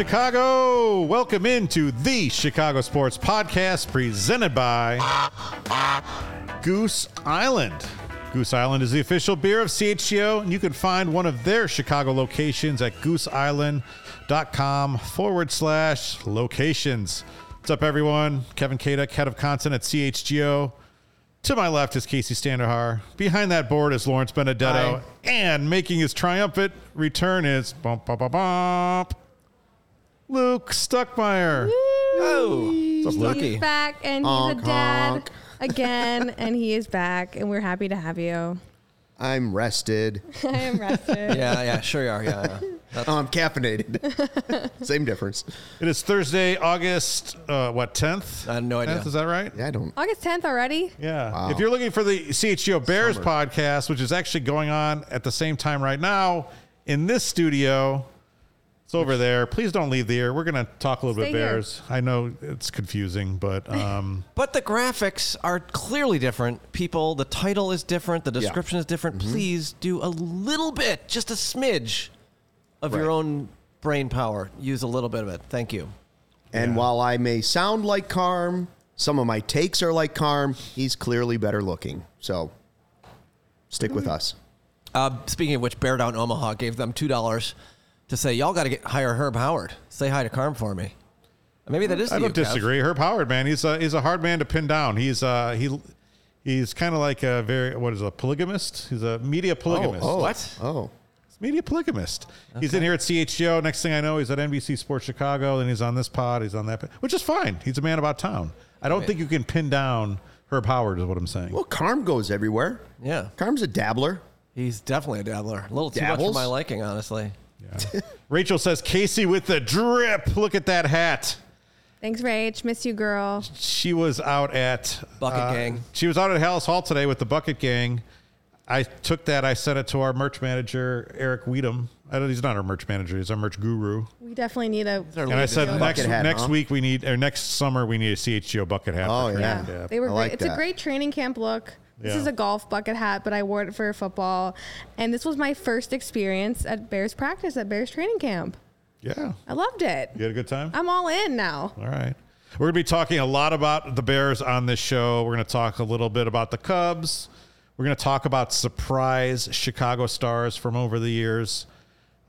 Chicago, welcome into the Chicago Sports Podcast presented by Goose Island. Goose Island is the official beer of CHGO, and you can find one of their Chicago locations at gooseisland.com forward slash locations. What's up, everyone? Kevin Kaduk, head of content at CHGO. To my left is Kacy Standohar. Behind that board is Lawrence Benedetto. Hi. And making his triumphant return is bump, bump, bump, bump, Luke Stuckmeyer. Oh, What's Luke? Lucky. He's back and he's Honk, a dad honk. again, and he is back, and we're happy to have you. I'm rested. I am rested. Yeah, yeah, sure you are. Yeah, yeah. That's, Oh, I'm caffeinated. Same difference. It is Thursday, August, uh, what, 10th? I had no idea. 10th, is that right? Yeah, I don't. August 10th already? Yeah. Wow. If you're looking for the CHGO Bears Summer. podcast, which is actually going on at the same time right now in this studio, it's over there. Please don't leave the air. We're going to talk a little Stay bit here. Bears. I know it's confusing, but um, but the graphics are clearly different. People, the title is different. The description is different. Mm-hmm. Please do a little bit, just a smidge, of your Right. own brain power. Use a little bit of it. Thank you. And Yeah. while I may sound like Carm, some of my takes are like Carm. He's clearly better looking. So stick with us. Uh, speaking of which, Bear Down Omaha gave them two dollars to say y'all got to get hire Herb Howard. Say hi to Carm for me. Maybe that is. I don't you, Kev. disagree. Herb Howard, man, he's a, he's a hard man to pin down. He's uh, he he's kind of like a very what is it, a polygamist? He's a media polygamist. Oh, What? Oh, Media polygamist. He's in here at CHGO. Next thing I know, he's at NBC Sports Chicago. Then he's on this pod. He's on that, which is fine. He's a man about town. I don't think you can pin down Herb Howard, is what I'm saying. well, Carm goes everywhere. Yeah, Carm's a dabbler. he's definitely a dabbler. A little too much for my liking, honestly. Rachel says, Kacy with the drip. Look at that hat. Thanks, Rach. Miss you, girl. She was out at Bucket uh, Gang. She was out at Halas Hall today with the Bucket Gang. I took that. I sent it to our merch manager, Eric Weedham. I don't, he's not our merch manager. He's our merch guru. We definitely need a. And I said next hat, next huh? week we need or next summer we need a CHGO bucket hat. Oh, for yeah. They were I great. like it's a great training camp look. This Yeah. is a golf bucket hat, but I wore it for football. And this was my first experience at Bears practice at Bears training camp. yeah. I loved it. You had a good time. I'm all in now. All right. We're going to be talking a lot about the Bears on this show. We're going to talk a little bit about the Cubs. We're going to talk about surprise Chicago stars from over the years.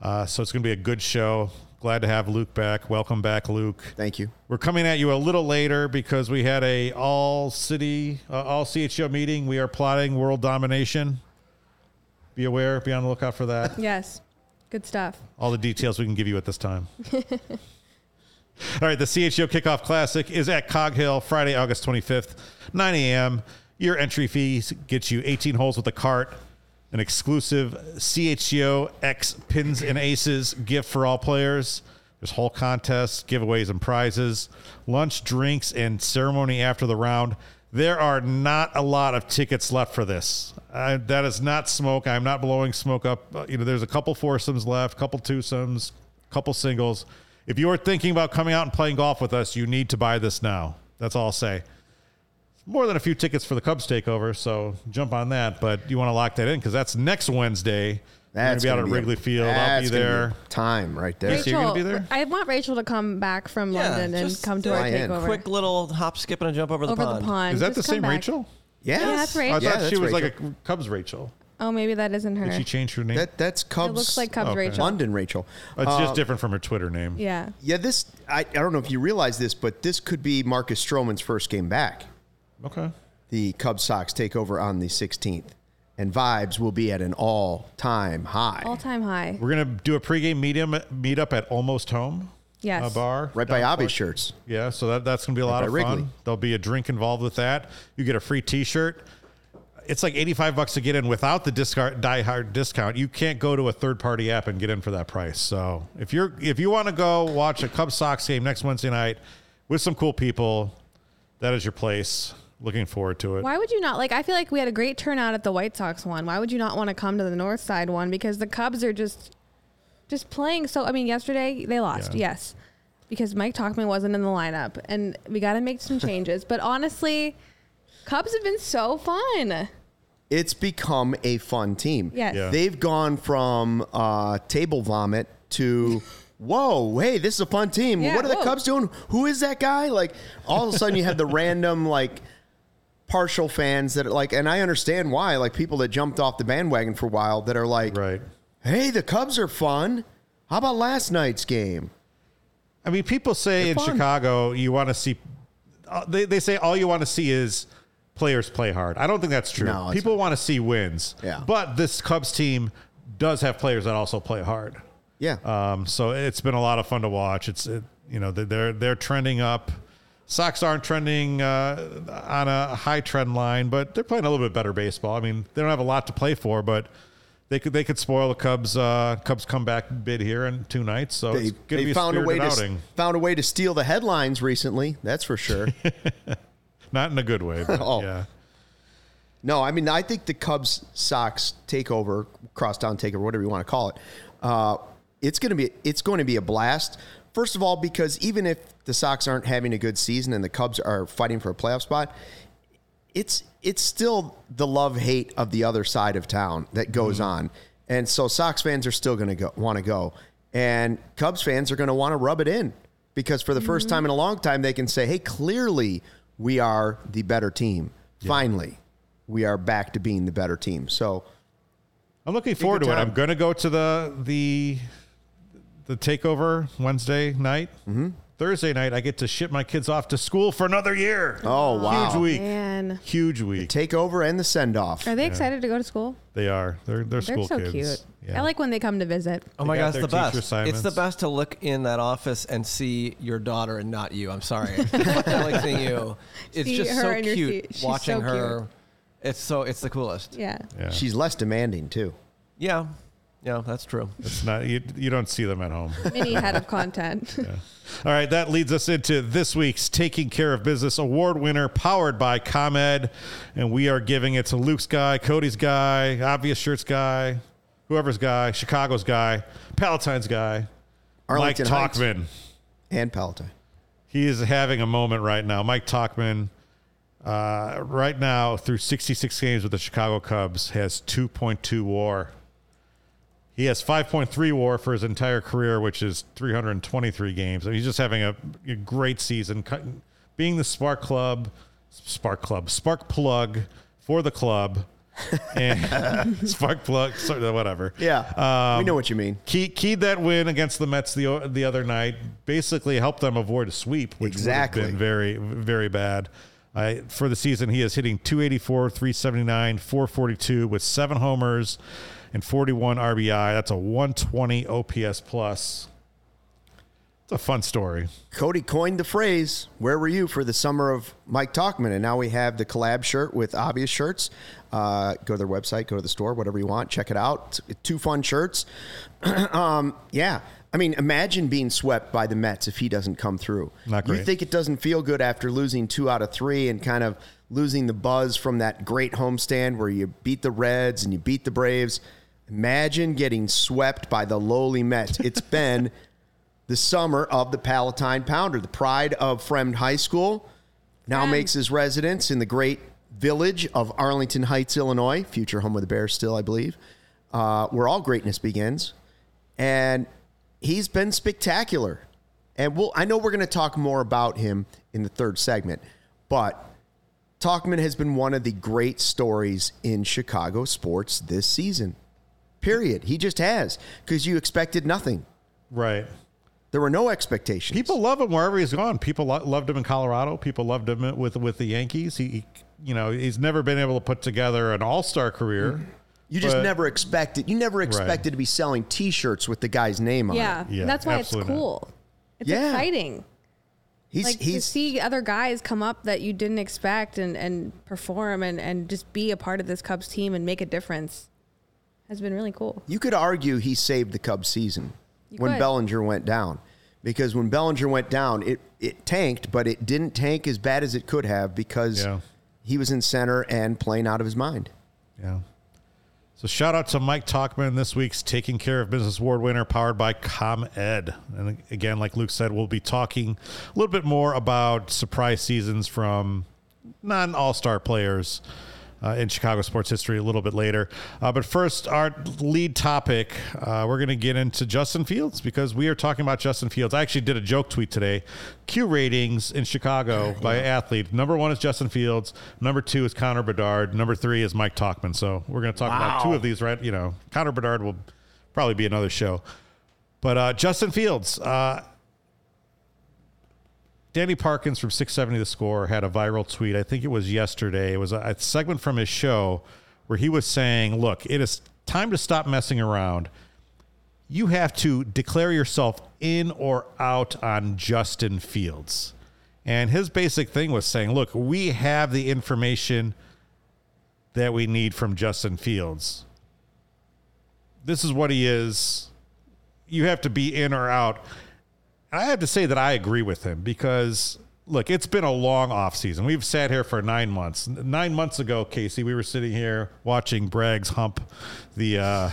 Uh, so it's going to be a good show. Glad to have Luke back. Welcome back, Luke. Thank you. We're coming at you a little later because we had a all city, uh, all CHGO meeting. We are plotting world domination. Be aware, be on the lookout for that. Yes. Good stuff. All the details we can give you at this time. All right, the CHGO Kickoff Classic is at Cog Hill Friday, August 25th, 9 a.m. Your entry fees get you 18 holes with a cart, an exclusive CHGO X Pins and Aces gift for all players. There's whole contests, giveaways, and prizes, lunch, drinks, and ceremony after the round. There are not a lot of tickets left for this. I, that is not smoke. I'm not blowing smoke up. Uh, You know, there's a couple foursomes left, couple twosomes, couple singles. If you are thinking about coming out and playing golf with us, you need to buy this now. That's all I'll say. More than a few tickets for the Cubs takeover, so jump on that. But you want to lock that in because that's next Wednesday. That's We're gonna gonna be out at a- Wrigley Field. I'll be that's gonna there. time right there. Kacy, you're gonna be there? I want Rachel to come back from Yeah, London and come to do our a takeover. Quick little hop, skip, and a jump over the over pond. the pond. Is that Just the same back. Rachel? Yes. Yeah, that's Rachel. I thought Yeah, she that's was like a Cubs Rachel. Oh, maybe that isn't her. Did she change her name? That that's Cubs. looks like Cubs Okay. Rachel. London Rachel. it's Uh, just different from her Twitter name. Yeah. Yeah, this I, I don't know if you realize this, but this could be Marcus Stroman's first game back. Okay. The Cubs Sox take over on the 16th, and vibes will be at an all-time high. All time high. We're gonna do a pregame medium meetup at Almost Home. Yes. A bar. right by down shirts. Yeah, so that, that's going to be a lot by of Wrigley. fun. There'll be a drink involved with that. You get a free T-shirt. It's like eighty-five bucks to get in without the discount, die hard discount. You can't go to a third-party app and get in for that price. So if you're if you want to go watch a Cubs Sox game next Wednesday night with some cool people, that is your place. Looking forward to it. Why would you not like? I feel like we had a great turnout at the White Sox one. Why would you not want to come to the North Side one? Because the Cubs are just, just playing. So I mean, yesterday they lost. Yeah. Yes, because Mike Tauchman wasn't in the lineup, and we got to make some changes. but honestly, Cubs have been so fun. It's become a fun team. Yes. Yeah. They've gone from uh, table vomit to whoa, hey, this is a fun team. Yeah, what are the whoa. Cubs doing? Who is that guy? Like all of a sudden you have the random like partial fans that are like, and I understand why, like people that jumped off the bandwagon for a while that are like, Right. hey, the Cubs are fun. How about last night's game? I mean, people say They're in fun. Chicago you want to see. Uh, they they say all you want to see is players play hard. I don't think that's true. No, people want to see wins. Yeah. But this Cubs team does have players that also play hard. Yeah. Um, so it's been a lot of fun to watch. It's it, you know they're they're trending up. Sox aren't trending uh, on a high trend line, but they're playing a little bit better baseball. I mean, they don't have a lot to play for, but they could they could spoil the Cubs uh, Cubs comeback bid here in two nights. So they it's going to they be found a way spirited to found a way to steal the headlines recently. That's for sure. Not in a good way. But Oh. Yeah. No, I mean I think the Cubs Sox takeover, crosstown takeover, whatever you want to call it, uh, it's gonna be it's going to be a blast. First of all, because even if the Sox aren't having a good season and the Cubs are fighting for a playoff spot, it's it's still the love hate of the other side of town that goes mm-hmm. on, and so Sox fans are still going to go want to go, and Cubs fans are going to want to rub it in because for the first mm-hmm. time in a long time they can say, "Hey, clearly we are the better team. Finally, we are back to being the better team." So I'm looking forward to it. I'm going to go to the the the takeover Wednesday night. Mm-hmm. Thursday night, I get to ship my kids off to school for another year. Oh, wow. Huge week. Man, Huge week. take over and the send off. are they excited to go to school? They are. They're they're They're school so kids. cute. Yeah. I like when they come to visit. Oh my They got god, the their teacher best! It's the best to look in that office and see your daughter and not you. I'm sorry, I like seeing you. It's See just so cute watching so her. It's so it's the coolest. Yeah. Yeah. She's less demanding too. Yeah, yeah, that's true. It's not you, you don't see them at home. Mini head of content. yeah. All right, that leads us into this week's Taking Care of Business Award winner, powered by ComEd. And we are giving it to Luke's guy, Cody's guy, Obvious Shirts guy, whoever's guy, Chicago's guy, Palatine's guy, Arlington Mike Heights. Tauchman. And Palatine. He is having a moment right now. Mike Tauchman, uh, right now, through 66 games with the Chicago Cubs, has 2.2 war. He has 5.3 war for his entire career, which is 323 games. And he's just having a, a great season. Being the spark club, spark club, spark plug for the club, and spark plug, sort of whatever. Yeah. we um, know what you mean. Key, keyed that win against the Mets the the other night. Basically, helped them avoid a sweep, which Exactly. would have been very very bad. I, for the season, he is hitting 284, 379, 442 with seven homers and 41 RBI. That's a 120 OPS plus. It's a fun story. Cody coined the phrase, Where were you for the summer of Mike Tauchman? And now we have the collab shirt with obvious shirts. Uh, go to their website, go to the store, whatever you want, check it out. It's two fun shirts. um, yeah. I mean, imagine being swept by the Mets if he doesn't come through. Not You think it doesn't feel good after losing two out of three and kind of losing the buzz from that great homestand where you beat the Reds and you beat the Braves. Imagine getting swept by the lowly Mets. It's been the summer of the Palatine Pounder, the pride of Fremd High School. Now Friend. makes his residence in the great village of Arlington Heights, Illinois, future home of the Bears, still, I believe, uh, where all greatness begins. And he's been spectacular. And we'll, I know we're going to talk more about him in the third segment, but Tauchman has been one of the great stories in Chicago sports this season. Period. He just has because you expected nothing. Right. There were no expectations. People love him wherever he's gone. People lo- loved him in Colorado. People loved him with with the Yankees. He, he- you know, he's never been able to put together an all star career. Mm-hmm. you just but- never expected. You never expected to be selling T-shirts with the guy's name on Yeah. it. Yeah, That's why it's absolutely not. cool. It's Yeah. exciting. He's like to see other guys come up that you didn't expect and, and perform and, and just be a part of this Cubs team and make a difference has been really cool. you could argue he saved the Cubs season You when could. Bellinger went down. Because when Bellinger went down, it, it tanked, but it didn't tank as bad as it could have because Yeah. he was in center and playing out of his mind. Yeah. So shout out to Mike Tauchman, this week's Taking Care of Business Award winner, powered by ComEd. And again, like Luke said, we'll be talking a little bit more about surprise seasons from non All Star players uh, in Chicago sports history a little bit later. Uh, but first, our lead topic, uh, we're going to get into Justin Fields because we are talking about Justin Fields. I actually did a joke tweet today. Q ratings in Chicago by athlete. Number one is Justin Fields. Number two is Connor Bedard. Number three is Mike Tauchman. So we're going to talk about two of these, right? You know, Connor Bedard will probably be another show. But uh, Justin Fields, uh, Danny Parkins from 670 The Score had a viral tweet. I think it was yesterday. It was a, segment from his show where he was saying, Look, it is time to stop messing around. You have to declare yourself in or out on Justin Fields. And his basic thing was saying, Look, we have the information that we need from Justin Fields. This is what he is. You have to be in or out. I have to say that I agree with him because look, it's been a long offseason. We've sat here for nine months. Nine months ago, Kacy, we were sitting here watching Braggs hump the uh,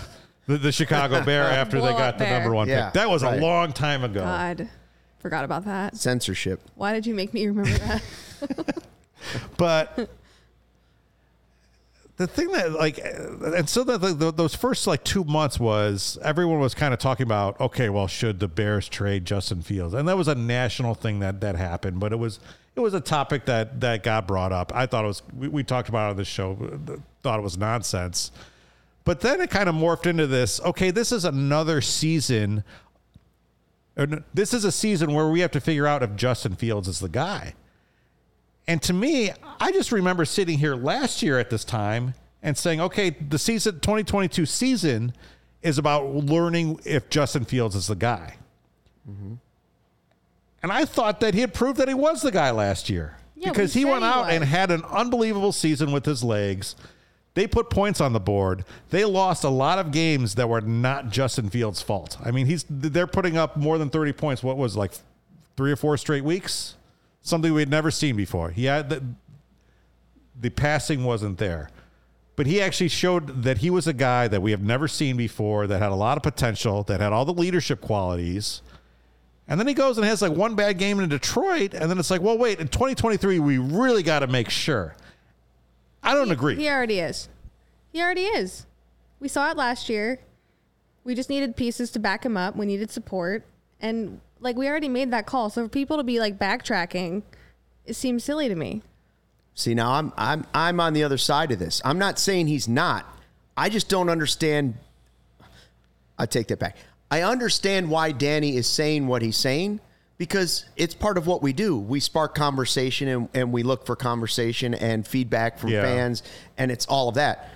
the, the Chicago Bear after they got the bear. number one Yeah, pick. That was right. a long time ago. God, forgot about that. Censorship. Why did you make me remember that? But the thing that like, and so that the, those first like two months was everyone was kind of talking about, okay, well, should the Bears trade Justin Fields? And that was a national thing that that happened, but it was it was a topic that that got brought up. I thought it was we, we talked about it on the show, thought it was nonsense. But then it kind of morphed into this. Okay, this is another season. This is a season where we have to figure out if Justin Fields is the guy. And to me, I just remember sitting here last year at this time and saying, okay, the season 2022 season is about learning if Justin Fields is the guy. And I thought that he had proved that he was the guy last year Yeah, because we he went he out and had an unbelievable season with his legs. They put points on the board. They lost a lot of games that were not Justin Fields' fault. I mean, he's they're putting up more than 30 points. What was like three or four straight weeks? Something we had never seen before. He had the, the passing wasn't there. But he actually showed that he was a guy that we have never seen before, that had a lot of potential, that had all the leadership qualities. And then he goes and has like one bad game in Detroit, and then it's like, well, wait, in 2023, we really got to make sure. I don't agree. He already is. He already is. We saw it last year. We just needed pieces to back him up. We needed support. And like we already made that call. So for people to be like backtracking, it seems silly to me. See, now I'm I'm I'm on the other side of this. I'm not saying he's not. I just don't understand. I take that back. I understand why Danny is saying what he's saying because it's part of what we do. We spark conversation and, and we look for conversation and feedback from Yeah. fans, and it's all of that.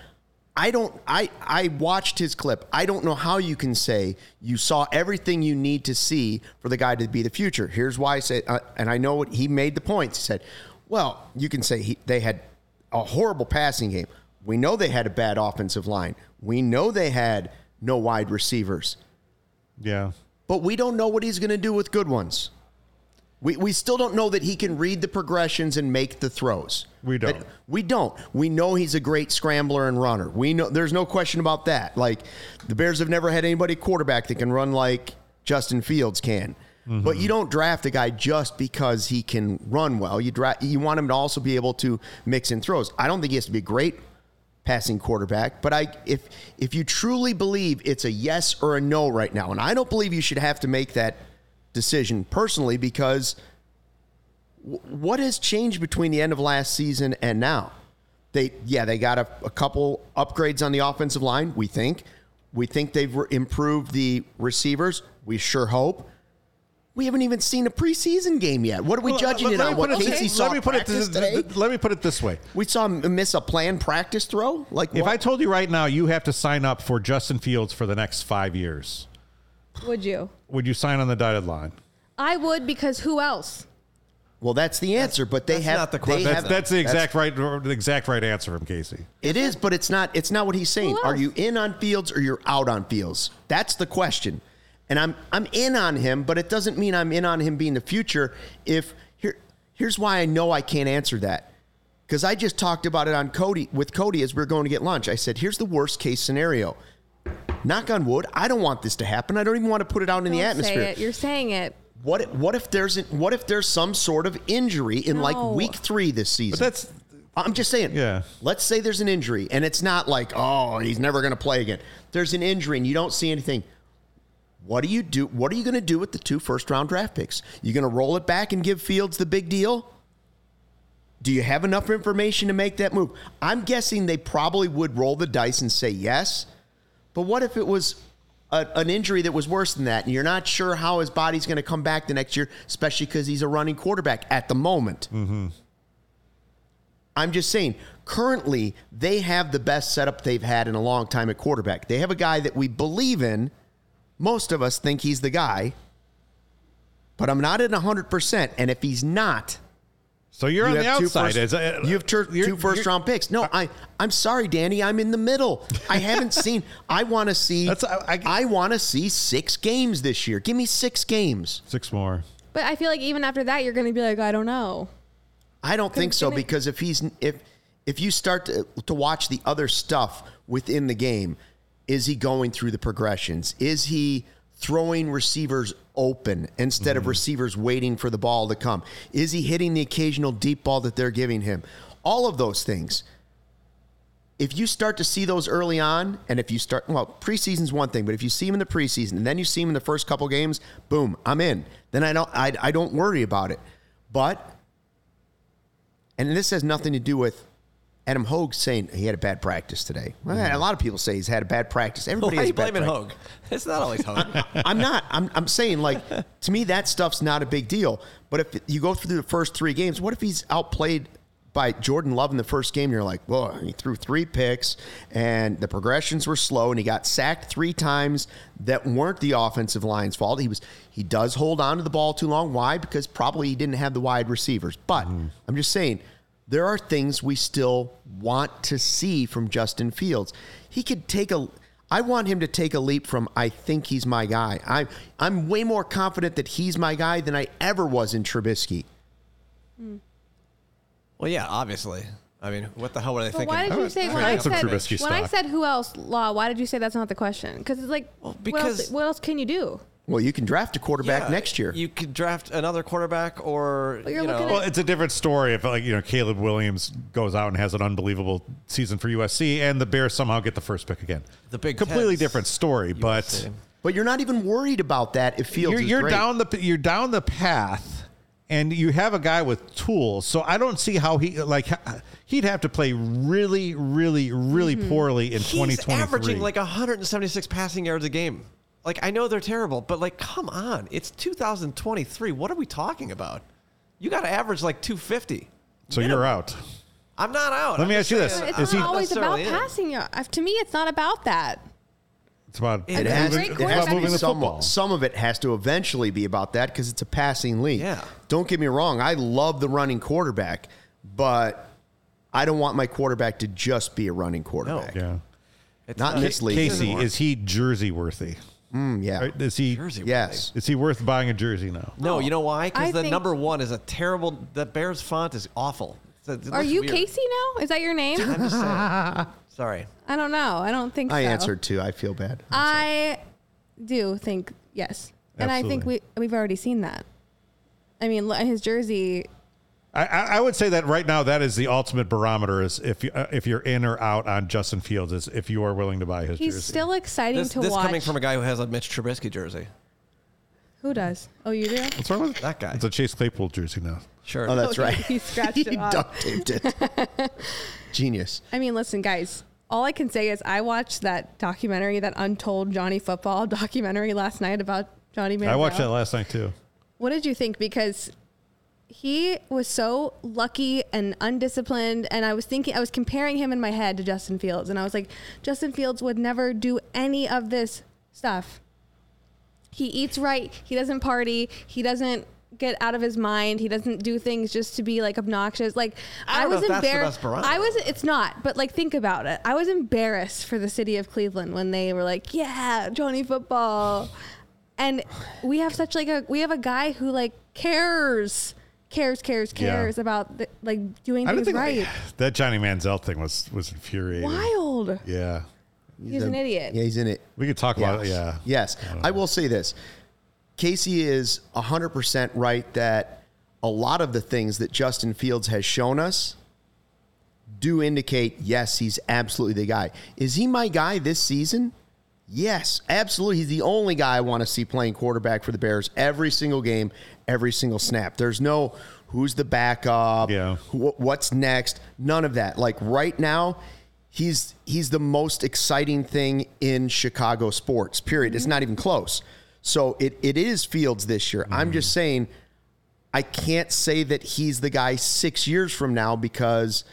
I don't. I I watched his clip. I don't know how you can say you saw everything you need to see for the guy to be the future. Here's why I said, uh, and I know what he made the points. He said, "Well, you can say he, they had a horrible passing game. We know they had a bad offensive line. We know they had no wide receivers, yeah. but we don't know what he's going to do with good ones. We, we still don't know that he can read the progressions and make the throws. We don't. That- we don't. We know he's a great scrambler and runner. We know there's no question about that. Like the Bears have never had anybody quarterback that can run like Justin Fields can. But you mm-hmm. don't draft a guy just because he can run well. You draft you want him to also be able to mix in throws. I don't think he has to be a great passing quarterback, but I if if you truly believe it's a yes or a no right now, and I don't believe you should have to make that decision personally because what has changed between the end of last season and now? They yeah, they got a, a couple upgrades on the offensive line, we think. We think they've improved the receivers. We sure hope. We haven't even seen a preseason game yet. What are we Well, judging let- it let on? What it Kacy saw let me put it this- today? Let me put it this way. We saw him miss a planned practice throw. Like If what? I told you right now you have to sign up for Justin Fields for the next five years, Would you? would you sign on the dotted line? I would because who else? well, that's the answer. But they that's have not the they question. That's, have- that's the exact right the exact right answer from Kacy. It is, but it's not. It's not what he's saying. Who Are else? you in on Fields or you're out on Fields? That's the question. And I'm I'm in on him, but it doesn't mean I'm in on him being the future. If here here's why I know I can't answer that. Because I just talked about it on Cody with Cody as we are going to get lunch. I said, here's the worst case scenario. Knock on wood. I don't want this to happen. I don't even want to put it out in the Don't atmosphere. Say it. You're saying it. What if, what if there's what if there's some sort of injury in like week three this season? But that's I'm just saying. Yeah. Let's say there's an injury, and it's not like, oh, he's never going to play again. There's an injury, and you don't see anything. What do you do? What are you going to do with the two first round draft picks? You going to roll it back and give Fields the big deal? Do you have enough information to make that move? I'm guessing they probably would roll the dice and say yes. But what if it was a, an injury that was worse than that, and you're not sure how his body's going to come back the next year, especially because he's a running quarterback at the moment? Mm-hmm. I'm just saying, currently, they have the best setup they've had in a long time at quarterback. They have a guy that we believe in. Most of us think he's the guy, but I'm not at 100%. And if he's not, So you're on the have outside. first- Is- uh, you have tur- two first round picks. No, I, I'm sorry, Danny. I'm in the middle. I haven't seen. I want to see. That's- I- I, I- want to see six games this year. Give me six games. Six more. But I feel like even after that, you're going to be like, I don't know. I don't think so Couldn't- because if he's if if you start to, to watch the other stuff within the game, is he going through the progressions? Is he throwing receivers open instead of mm-hmm. receivers waiting for the ball to come? Is he hitting the occasional deep ball that they're giving him? All of those things. If you start to see those early on, and if you start, well, preseason's one thing, but if you see him in the preseason and then you see him in the first couple games, boom, I'm in. Then I don't, I, I don't worry about it. But and this has nothing to do with Adam Hogue saying he had a bad practice today. Well, A lot of people say he's had a bad practice. Why Everybody are you blaming. Hogue? It's not always Hogue. I'm not. I'm, I'm saying like to me that stuff's not a big deal. But if you go through the first three games, what if he's outplayed by Jordan Love in the first game? You're like, well, he threw three picks and the progressions were slow, and he got sacked three times that weren't the offensive line's fault. He was he does hold on to the ball too long. Why? Because probably he didn't have the wide receivers. But I'm just saying. There are things we still want to see from Justin Fields. He could take a I want him to take a leap from I think he's my guy. I I'm way more confident that he's my guy than I ever was in Trubisky. Hmm. well, yeah, obviously. I mean, what the hell were they But thinking? why did you say when I said when I said who else law? Why did you say that's not the question? Because it's like what, else, because- what else can you do? Well, you can draft a quarterback Yeah, next year. You could draft another quarterback, or But you're you know, looking Well, it's a different story if like you know Caleb Williams goes out and has an unbelievable season for USC, and the Bears somehow get the first pick again. The Big completely Ten's different story, but USC. but you're not even worried about that if Fields you're, is you're great. down the you're down the path, and you have a guy with tools. So I don't see how he like he'd have to play really, really, really mm-hmm. poorly in he's 2023. averaging like 176 passing yards a game. Like I know they're terrible, but like, come on, it's 2023. What are we talking about? You got to average like 250. so you're out. I'm not out. Let me I'm ask you this. It's Is not he- always about necessarily in. passing. yards. Uh, To me, it's not about that. It's about It It has- has, Great it has quarterback. to be moving the some, football. some of it has to eventually be about that because it's a passing league. Yeah. Don't get me wrong. I love the running quarterback, but I don't want my quarterback to just be a running quarterback. yeah. It's Not in this league Kacy, anymore. is he jersey worthy? Mm, yeah. Right? Is he? Jersey. Yes. Is he worth buying a jersey now? No, you know why? I Because the think- number one is a terrible. The Bears font is awful. It's- it Are looks you weird. Kacy now? Is that your name? I'm just saying. Sorry. I don't know. I don't think I so. answered too. I feel bad. I do think yes, and I think we Absolutely. we've already seen that. I mean, look, his jersey. I, I I would say that right now that is the ultimate barometer is if you uh, if you're in or out on Justin Fields is if you are willing to buy his He's jersey. still exciting This, to this watch. coming from a guy who has a Mitch Trubisky jersey. Who does? Oh, you do. What's wrong with That guy. It's a Chase Claypool jersey now. Sure. Oh, that's Oh, right. he- he scratched he it off. duct taped it. Genius. I mean, listen, guys. All I can say is I watched that documentary, that Untold Johnny Football documentary last night about Johnny Manziel. I watched that last night too. What did you think? Because he was so lucky and undisciplined, and I was thinking, I was comparing him in my head to Justin Fields, and I was like, Justin Fields would never do any of this stuff. He eats right. He doesn't party. He doesn't get out of his mind. He doesn't do things just to be like obnoxious. Like I I, was if that's the embarrassed. I was. It's not. But like, think about it. I was embarrassed for the city of Cleveland when they were like, "Yeah, Johnny Football," and we have such like a we have a guy who like cares, cares, cares, Yeah. cares about the, like doing I don't things think right. that Johnny Manziel thing was was infuriating. Wild. Yeah, He's an idiot. Yeah, he's in it. we could talk about it. Yeah, Yes. I will say this. Kacy is 100% right that a lot of the things that Justin Fields has shown us do indicate yes, he's absolutely the guy. Is he my guy this season? Yes, absolutely. He's the only guy I want to see playing quarterback for the Bears every single game, every single snap. There's no who's the backup, Yeah. wh- what's next, none of that. Like right now, he's he's the most exciting thing in Chicago sports. Period. It's mm-hmm. not even close. So it it is Fields this year. I'm mm-hmm. just saying I can't say that he's the guy 6 years from now because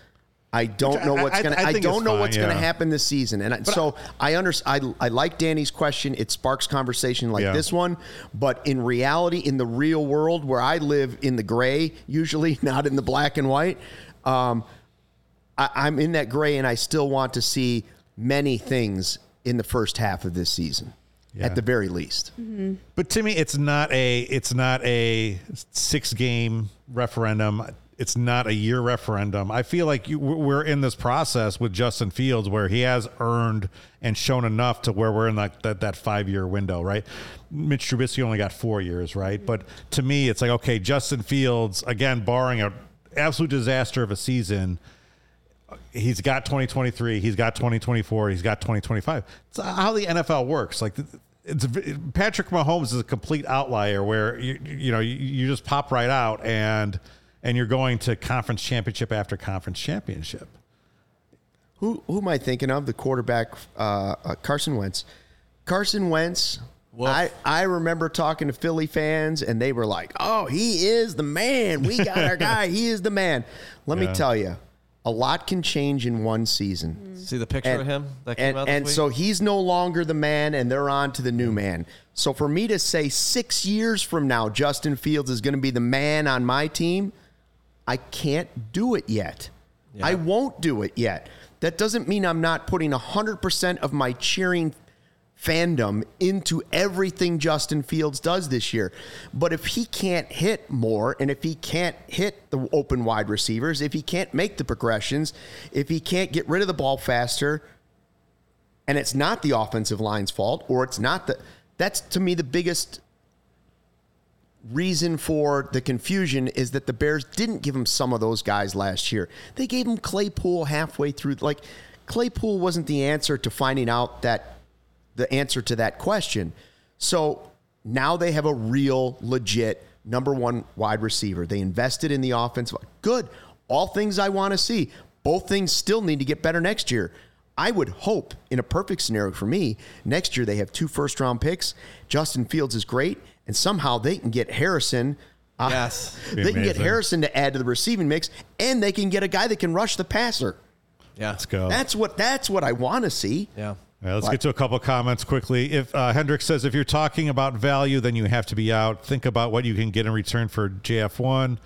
I don't Which know I- what's I- going to I I, think don't know fine, what's going to happen this season. And I, so I under I, I like Danny's question. It sparks conversation like Yeah. this one, but in reality in the real world where I live in the gray usually, not in the black and white, um, I, I'm in that gray and I still want to see many things in the first half of this season. Yeah. At the very least. But to me, it's not a it's not a six game referendum. It's not a year referendum. I feel like you, we're in this process with Justin Fields where he has earned and shown enough to where we're in like that, that five year window, right? Mitch Trubisky only got four years, right? But to me, it's like okay, Justin Fields again, barring an absolute disaster of a season, he's got 2023 he's got 2024 he's got 2025 it's how the nfl works like it's patrick mahomes is a complete outlier where you you know you, you just pop right out and and you're going to conference championship after conference championship Who who am I thinking of? The quarterback, uh, uh, Carson Wentz. Carson Wentz. I, I remember talking to Philly fans, and they were like, "Oh, he is the man. We got our guy. He is the man." Let Yeah. me tell you, a lot can change in one season. See the picture of him that came and, out this and week? so he's no longer the man, and they're on to the new man. So for me to say six years from now, Justin Fields is going to be the man on my team, I can't do it yet. I won't do it yet. That doesn't mean I'm not putting 100% of my cheering fandom into everything Justin Fields does this year. But if he can't hit more and if he can't hit the open wide receivers, if he can't make the progressions, if he can't get rid of the ball faster, and it's not the offensive line's fault or it's not the that's to me the biggest reason for the confusion is that the Bears didn't give him some of those guys last year. They gave him Claypool halfway through. Like Claypool wasn't the answer to finding out that the answer to that question. So now they have a real, legit number one wide receiver. They invested in the offense. Good. All things I want to see. Both things still need to get better next year. I would hope, in a perfect scenario for me, next year they have two first round picks. Justin Fields is great, and somehow they can get Harrison. uh, Yes. Be they can get. Harrison to add to the receiving mix, and they can get a guy that can rush the passer. yeah. let's go That's what that's what I want to see. Yeah. All right, let's get to a couple of comments quickly. If uh, Hendricks says if you're talking about value, then you have to be out. Think about what you can get in return for JF1.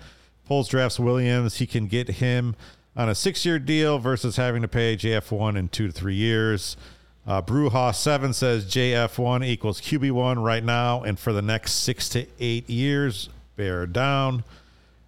Poles drafts Williams. He can get him on a six-year deal versus having to pay JF1 in two to three years. Uh, Brewhaw seven says JF1 equals QB1 right now, and for the next six to eight years, bear down.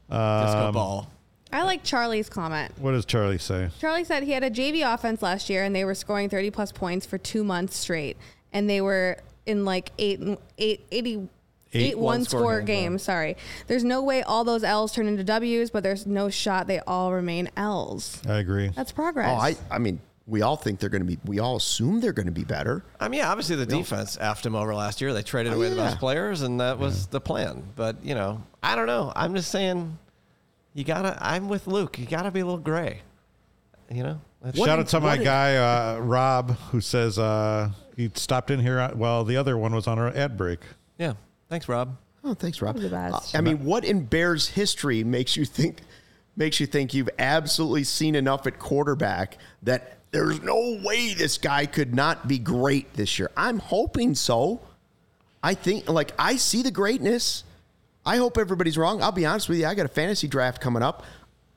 Disco Um, ball. I like Charlie's comment. What does Charlie say? Charlie said he had a JV offense last year and they were scoring 30 plus points for two months straight. And they were in like eight, eight, 80, eight one one-score score games, yeah. games. Sorry. There's no way all those L's turn into W's, but there's no shot they all remain L's. I agree. That's progress. Oh, I I mean, we all think they're going to be. We all assume they're going to be better. I mean, yeah, obviously the defense effed them over last year. They traded away the yeah. best players, and that was the plan. But you know, I don't know. I'm just saying, you gotta. I'm with Luke. You gotta be a little gray. You know. That's- Shout out to my guy uh, Rob, who says uh, he stopped in here while the other one was on our ad break. Yeah. Thanks, Rob. Oh, thanks, Rob. The best. Uh, I mean, what in Bears history makes you think makes you think you've absolutely seen enough at quarterback that there's no way this guy could not be great this year? I'm hoping so. I think like I see the greatness. I hope everybody's wrong. I'll be honest with you. I got a fantasy draft coming up.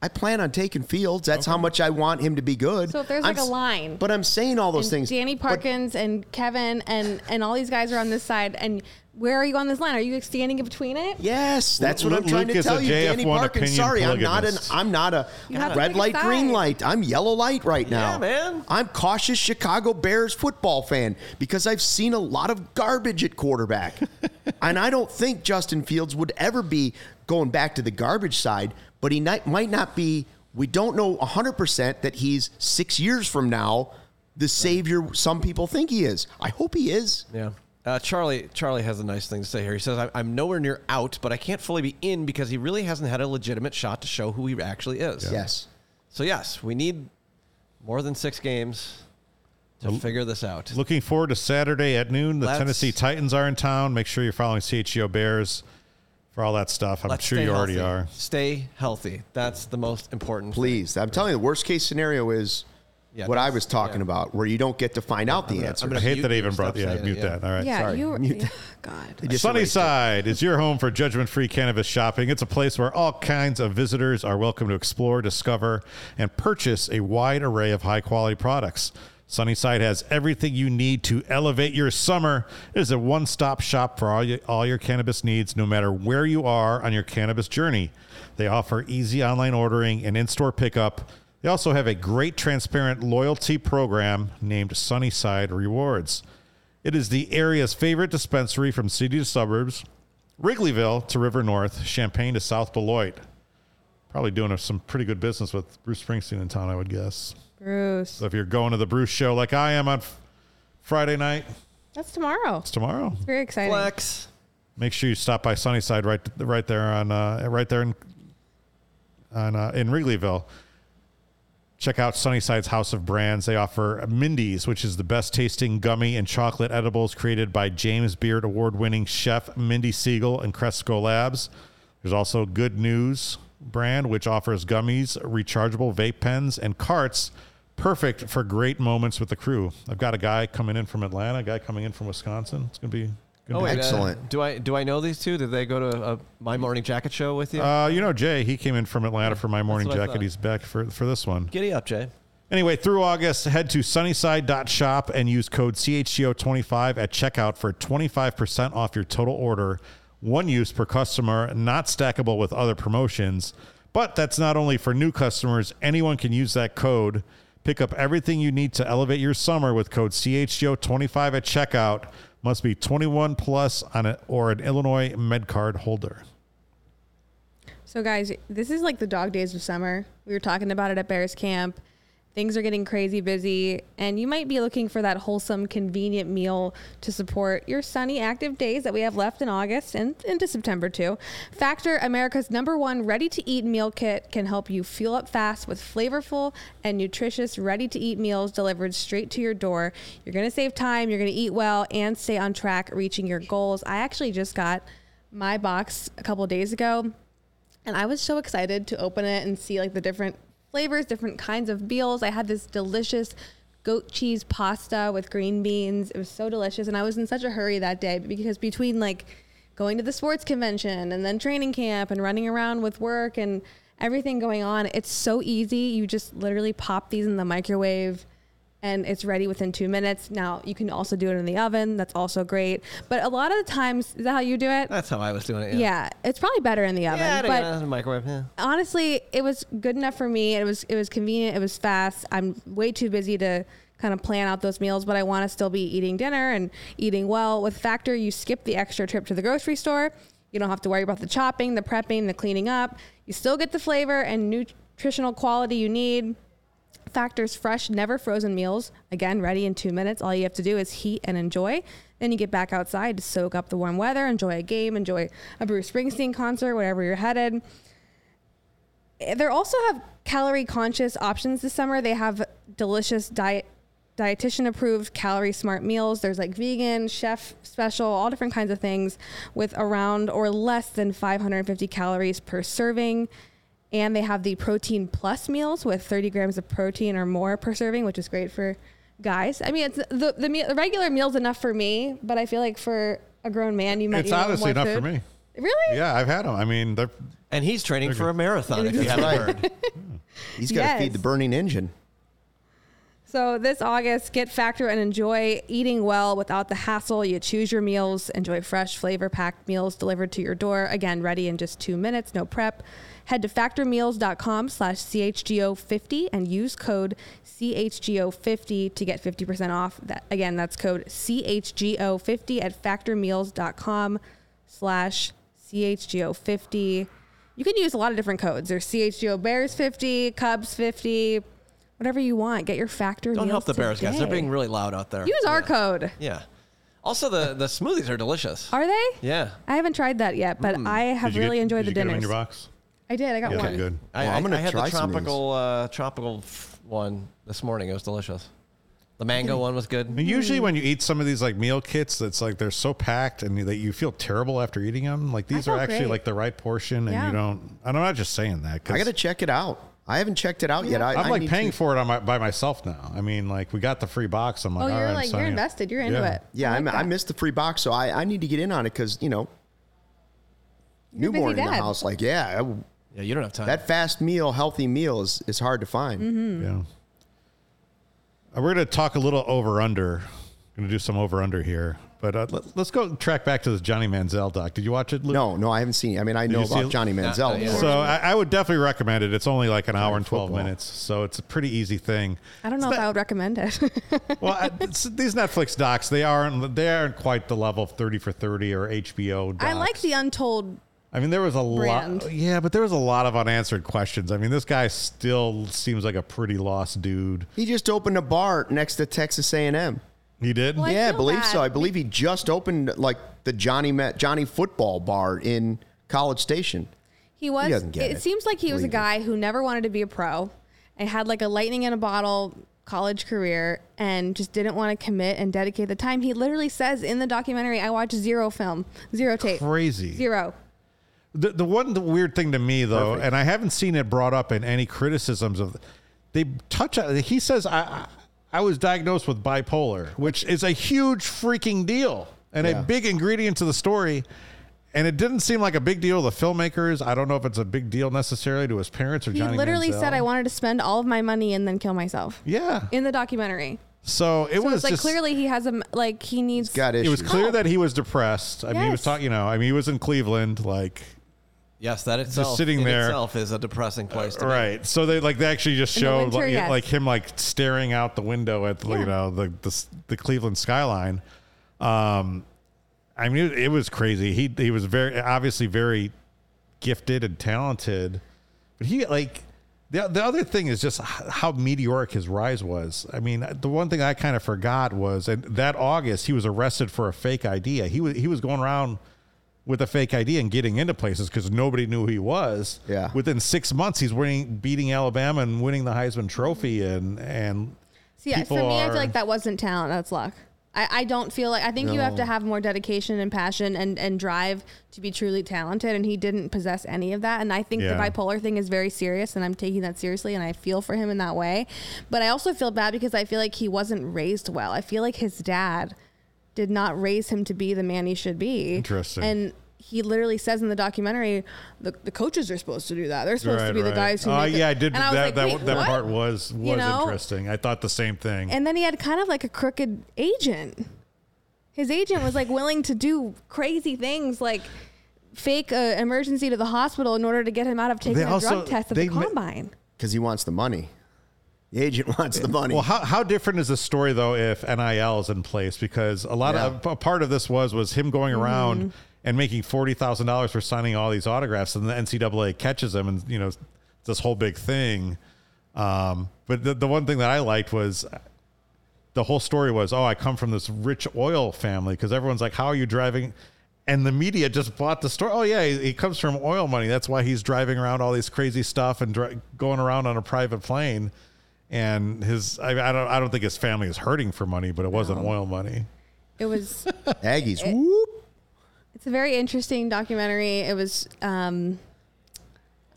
I plan on taking Fields. That's how much I want him to be good. So if there's I'm like a s- line- but I'm saying all those and things. Danny but- Parkins and Kevin and, and all these guys are on this side. And where are you on this line? Are you standing in between it? Yes, that's what Lu- I'm trying Luke to tell you, Danny JF1 Parkin. opinion Sorry, I'm not an polygamist. I'm not a You have to red pick a light, green light. I'm yellow light right now. Yeah, man. I'm cautious Chicago Bears football fan because I've seen a lot of garbage at quarterback. and I don't think Justin Fields would ever be going back to the garbage side, but he might, might not be We don't know 100% that he's six years from now the savior some people think he is. I hope he is. Yeah. Uh, Charlie Charlie has a nice thing to say here. He says, "I'm- "I'm nowhere near out, but I can't fully be in because he really hasn't had a legitimate shot to show who he actually is." Yes. So yes, we need more than six games to figure this out. Looking forward to Saturday at noon. The Let's- Tennessee Titans are in town. Make sure you're following CHGO Bears for all that stuff. I'm Let's sure stay you already healthy. are. Stay healthy. That's the most important. thing. Please. I'm telling you, the worst case scenario is Yeah, what I that's- was talking yeah. about, where you don't get to find out the gonna- answer. I'm gonna hate mute that I you. even brought Stop yeah, saying it, mute yeah. that. All right. Yeah, Sorry. you. Mute. God. Just erased it. Sunnyside is your home for judgment free cannabis shopping. It's a place where all kinds of visitors are welcome to explore, discover, and purchase a wide array of high quality products. Sunnyside has everything you need to elevate your summer. It is a one stop shop for all, your all your cannabis needs, no matter where you are on your cannabis journey. They offer easy online ordering and in store pickup. They also have a great transparent loyalty program named Sunnyside Rewards. It is the area's favorite dispensary from city to suburbs, Wrigleyville to River North, Champaign to South Beloit. Probably doing some pretty good business with Bruce Springsteen in town, I would guess. Bruce. So if you're going to the Bruce show like I am on f- Friday night, That's tomorrow. it's tomorrow. It's very exciting. Flex. Make sure you stop by Sunnyside right right there on uh, right there in on uh, in Wrigleyville. Check out Sunnyside's House of Brands. They offer Mindy's, which is the best tasting gummy and chocolate edibles created by James Beard award winning chef Mindy Siegel and Cresco Labs. There's also Good News brand, which offers gummies, rechargeable vape pens, and carts, perfect for great moments with the crew. I've got a guy coming in from Atlanta, a guy coming in from Wisconsin. It's gonna be. Gonna Oh, be wait, uh, Excellent. do I do I know these two? Did they go to a My Morning Jacket show with you? Uh, you know, Jay, he came in from Atlanta for my morning jacket. He's back for, for this one. Giddy up, Jay. Anyway, through August, head to sunnyside.shop and use code CHGO25 at checkout for 25% off your total order. One use per customer, not stackable with other promotions. But that's not only for new customers, anyone can use that code. Pick up everything you need to elevate your summer with code CHGO25 at checkout. Must be 21 plus on a, or an Illinois MedCard holder. So, guys, this is like the dog days of summer. We were talking about it at Bears Camp. Things are getting crazy busy, and you might be looking for that wholesome, convenient meal to support your sunny, active days that we have left in August and into September too. Factor, America's number one ready to eat meal kit, can help you fuel up fast with flavorful and nutritious ready to eat meals delivered straight to your door. You're to save time, you're to eat well, and stay on track reaching your goals. I actually just got my box a couple days ago and I was so excited to open it and see like the different flavors, different kinds of meals. I had this delicious goat cheese pasta with green beans. It was so delicious, and I was in such a hurry that day because between like going to the sports convention and then training camp and running around with work and everything going on, it's so easy. You just literally pop these in the microwave and it's ready within two minutes. Now you can also do it in the oven. That's also great. But a lot of the times, is that how you do it? That's how I was doing it. yeah. it's probably better in the oven. Yeah, but yeah, microwave. Yeah. honestly, it was good enough for me. It was it was convenient. It was fast. I'm way too busy to kind of plan out those meals, but I want to still be eating dinner and eating well. With Factor, you skip the extra trip to the grocery store. You don't have to worry about the chopping, the prepping, the cleaning up. You still get the flavor and nutritional quality you need. Factor's fresh, never frozen meals. Again, ready in two minutes. All you have to do is heat and enjoy. Then you get back outside to soak up the warm weather, enjoy a game, enjoy a Bruce Springsteen concert, wherever you're headed. Eh, they also have calorie conscious options this summer. They have delicious diet dietitian approved calorie smart meals. There's like vegan, chef special, all different kinds of things with around or less than 550 calories per serving. And they have the protein plus meals with 30 grams of protein or more per serving, which is great for guys. I mean, it's the the, meal, the regular meal's enough for me, but I feel like for a grown man, you might It's need a little honestly more enough for me. Really? Yeah, I've had them. I mean, they're And he's training for a marathon. If you haven't right. heard. He's got to feed the burning engine. So this August, get Factor and enjoy eating well without the hassle. You choose your meals, enjoy fresh, flavor-packed meals delivered to your door. Again, ready in just two minutes, no prep. Head to factormeals.com slash CHGO50 and use code CHGO50 to get 50% off. That Again, that's code CHGO50 at factormeals.com slash CHGO50. You can use a lot of different codes. There's CHGO Bears 50, Cubs 50, whatever you want. Get your factor. Don't help meals the Bears guys. They're being really loud out there. Use our yeah. code. Yeah. Also, the the smoothies are delicious. Are they? Yeah. I haven't tried that yet, but I have Did you really get- enjoyed did the you get 'em in your box? I did. I got Yeah, one. good. I, Well, I'm gonna I had try the some of these. tropical uh, tropical one this morning. It was delicious. The mango one was good. Usually when you eat some of these like meal kits, it's like they're so packed and that you feel terrible after eating them. Like these are actually great. like the right portion, and Yeah. you don't. And I'm not just saying that. 'cause I got to check it out. I haven't checked it out yet. I, I'm like need paying to- for it on my, by myself now. I mean, like we got the free box. I'm like, Oh, you're right, like you're invested. You're into Yeah. it. Yeah, I, I, like I missed the free box, so I, I need to get in on it because you know, You're newborn in the house. Like, yeah, I- Yeah, you don't have time. that fast meal, healthy meal is is hard to find. Mm-hmm. Yeah. Uh, We're going to talk a little over under. Going to do some over under here, but uh, let, us go track back to the Johnny Manziel doc. Did you watch it? Luke? No, no, I haven't seen. it. I mean, I know about? Johnny No, Manziel. no, yeah. So I, I would definitely recommend it. It's only like an hour and twelve football. minutes, so it's a pretty easy thing. I don't know It's if not- I would recommend it. Well, I, these Netflix docs they aren't they aren't quite the level of Thirty for Thirty or HBO. Docs. I like the untold. I mean, there was a brand. lot. Yeah, but there was a lot of unanswered questions. I mean, this guy still seems like a pretty lost dude. he just opened a bar next to Texas A&M. He did. Well, yeah, I feel believe so. I believe he just opened like the Johnny Met Johnny Football Bar in College Station. He was. doesn't get it, it. seems like he was a Believe it. guy who never wanted to be a pro, and had like a lightning in a bottle college career, and just didn't want to commit and dedicate the time. He literally says in the documentary, "I watched zero film, zero tape, Crazy. zero. The the one the weird thing to me though, Perfect. and I haven't seen it brought up in any criticisms of, they touch. He says I I, I was diagnosed with bipolar, which is a huge freaking deal and Yeah. a big ingredient to the story. And it didn't seem like a big deal to the filmmakers. I don't know if it's a big deal necessarily to his parents or He Johnny. literally Manziel. said, "I wanted to spend all of my money and then kill myself." Yeah. In the documentary, So it so was it's like just, clearly he has a like he needs. Got issues. It was clear that he was depressed. I mean, he was talking. You know, I mean, he was in Cleveland, like yes, that itself just sitting in there. itself is a depressing place to be. right. So they like they actually just In the showed winter, like, yes. like him like staring out the window at Yeah. you know the, the the Cleveland skyline. Um, I mean, it, it was crazy. He he was very obviously very gifted and talented, but he like. The, the other thing is just h- how meteoric his rise was. I mean, the one thing I kind of forgot was, and that August he was arrested for a fake idea. He was he was going around with a fake ID and getting into places because nobody knew who he was. Yeah. Within six months, he's winning, beating Alabama and winning the Heisman Trophy, and and See, yeah, for people me, I feel like that wasn't talent. That's luck. I, I don't feel like I think you have to have more dedication and passion and, and drive to be truly talented, and he didn't possess any of that. And I think Yeah. the bipolar thing is very serious, and I'm taking that seriously, and I feel for him in that way. But I also feel bad because I feel like he wasn't raised well. I feel like his dad did not raise him to be the man he should be. Interesting. And he literally says in the documentary, the, the coaches are supposed to do that. They're supposed to Right, be the guys who. Oh make it." yeah, I did. And was that like, that, "Wait, that part was was You know? interesting. I thought the same thing. And then he had kind of like a crooked agent. His agent was like willing to do crazy things like fake an emergency to the hospital in order to get him out of taking They a also- drug test at they the combine. because he wants the money. The agent wants the money. Well, how, how different is the story though if NIL is in place? Because a lot of a part of this was was him going Mm-hmm. around and making forty thousand dollars for signing all these autographs, and the NCAA catches him, and you know this whole big thing. Um, but the the one thing that I liked was the whole story was, oh, I come from this rich oil family because everyone's like, how are you driving? And the media just bought the story. Oh yeah, he, he comes from oil money. That's why he's driving around all these crazy stuff and dri- going around on a private plane. And his, I, I don't, I don't think his family is hurting for money, but it wasn't oil money. It was Aggies, whoop. it's a very interesting documentary. It was um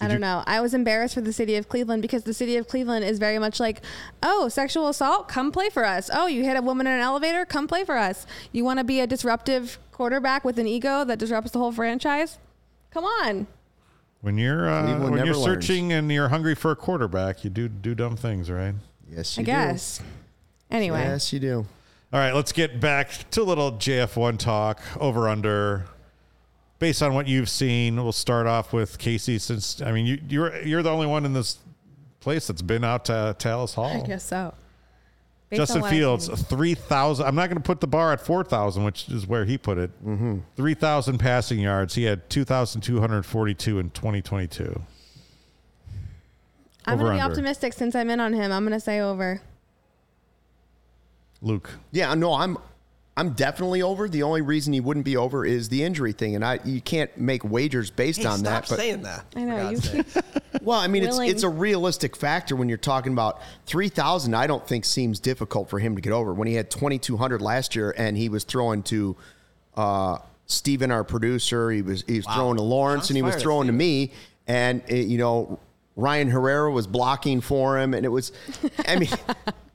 I don't you- know. I was embarrassed for the city of Cleveland because the city of Cleveland is very much like, oh, sexual assault, come play for us. Oh, you hit a woman in an elevator, come play for us. You want to be a disruptive quarterback with an ego that disrupts the whole franchise? Come on. When you're uh, when you're never learns. searching and you're hungry for a quarterback, you do do dumb things, right? Yes, I you guess. do. Anyway, Yes, you do. All right, let's get back to a little JF1 talk over under. Based on what you've seen, we'll start off with Kacy. Since I mean, you, you're you're the only one in this place that's been out to Halas Hall. I guess so. Based Justin Fields, 3,000. I'm not going to put the bar at 4,000, which is where he put it. Mm-hmm. 3,000 passing yards. He had 2,242 in 2022. I'm gonna be under. optimistic since I'm in on him. I'm gonna say over. Luke. Yeah, no, I'm I'm definitely over. The only reason he wouldn't be over is the injury thing, and I you can't make wagers based Hey, on stop that. But saying that. I know you God's sake. well, I mean, it's willing. it's a realistic factor when you're talking about three thousand. I don't think seems difficult for him to get over when he had twenty two hundred last year, and he was throwing to uh, Steven, our producer. He was he was Wow. throwing to Lawrence, Shots and he was throwing to Steven. me, and uh, you know. Ryan Herrera was blocking for him, and it was, I mean,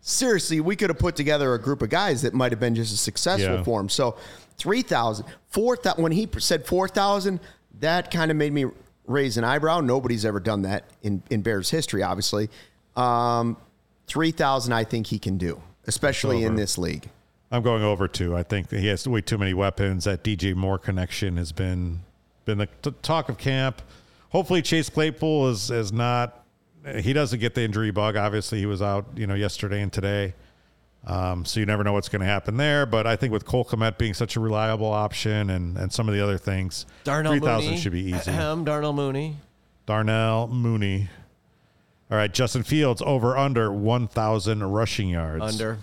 seriously, we could have put together a group of guys that might have been just as successful Yeah. for him. So, 3,000, 4,000, when he said 4,000, that kind of made me raise an eyebrow. Nobody's ever done that in, in Bears history, obviously. Um, 3,000, I think he can do, especially in this league. I'm going over two. I think he has way too many weapons. That DJ Moore connection has been been the t- talk of camp. Hopefully, Chase Claypool is is not. He doesn't get the injury bug. Obviously, he was out, you know, yesterday and today. Um, so you never know what's going to happen there. But I think with Cole Kmet being such a reliable option and and some of the other things, Darnell three thousand should be easy. Ahem, Darnell Mooney. Darnell Mooney. All right, Justin Fields over under one thousand rushing yards. Under.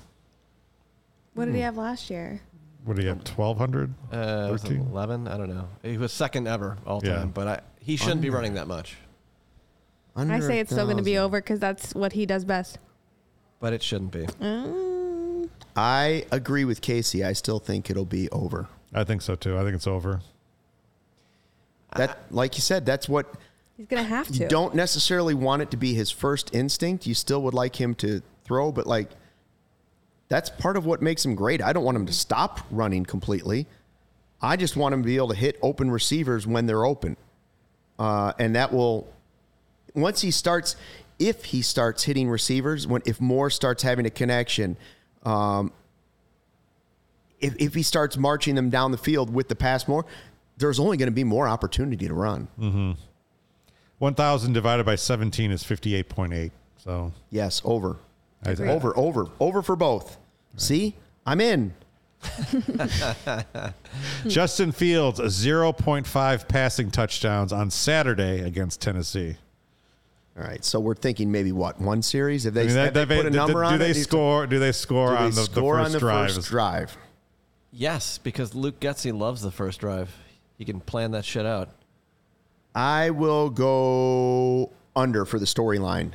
What did he have last year? What did he have? Twelve hundred. Uh, was it 13? 11? I don't know. He was second ever all Yeah. time, but I, he shouldn't be running that much. I say it's still going to be over because that's what he does best. But it shouldn't be. Mm, I agree with Kacy. I still think it'll be over. I think so too. I think it's over. That, like you said, that's what he's going to have to. you don't necessarily want it to be his first instinct. You still would like him to throw, but like that's part of what makes him great. I don't want him to stop running completely. I just want him to be able to hit open receivers when they're open. Uh, and that will once he starts if he starts hitting receivers, when if Moore starts having a connection, um, if, if he starts marching them down the field with the pass more, there's only going to be more opportunity to run. One thousand divided by seventeen is fifty-eight point eight. So Yes, over. I- Agreed. Over, over, over for both. See, I'm in. Justin Fields zero point five passing touchdowns on Saturday against Tennessee. All right, so we're thinking maybe what one series? Have they, I mean, have that- they that- put a number do, on they it? score? Do they score Do they on the, score the on the drive? first drive? Yes, because Luke Getsy loves the first drive. He can plan that shit out. I will go under for the storyline,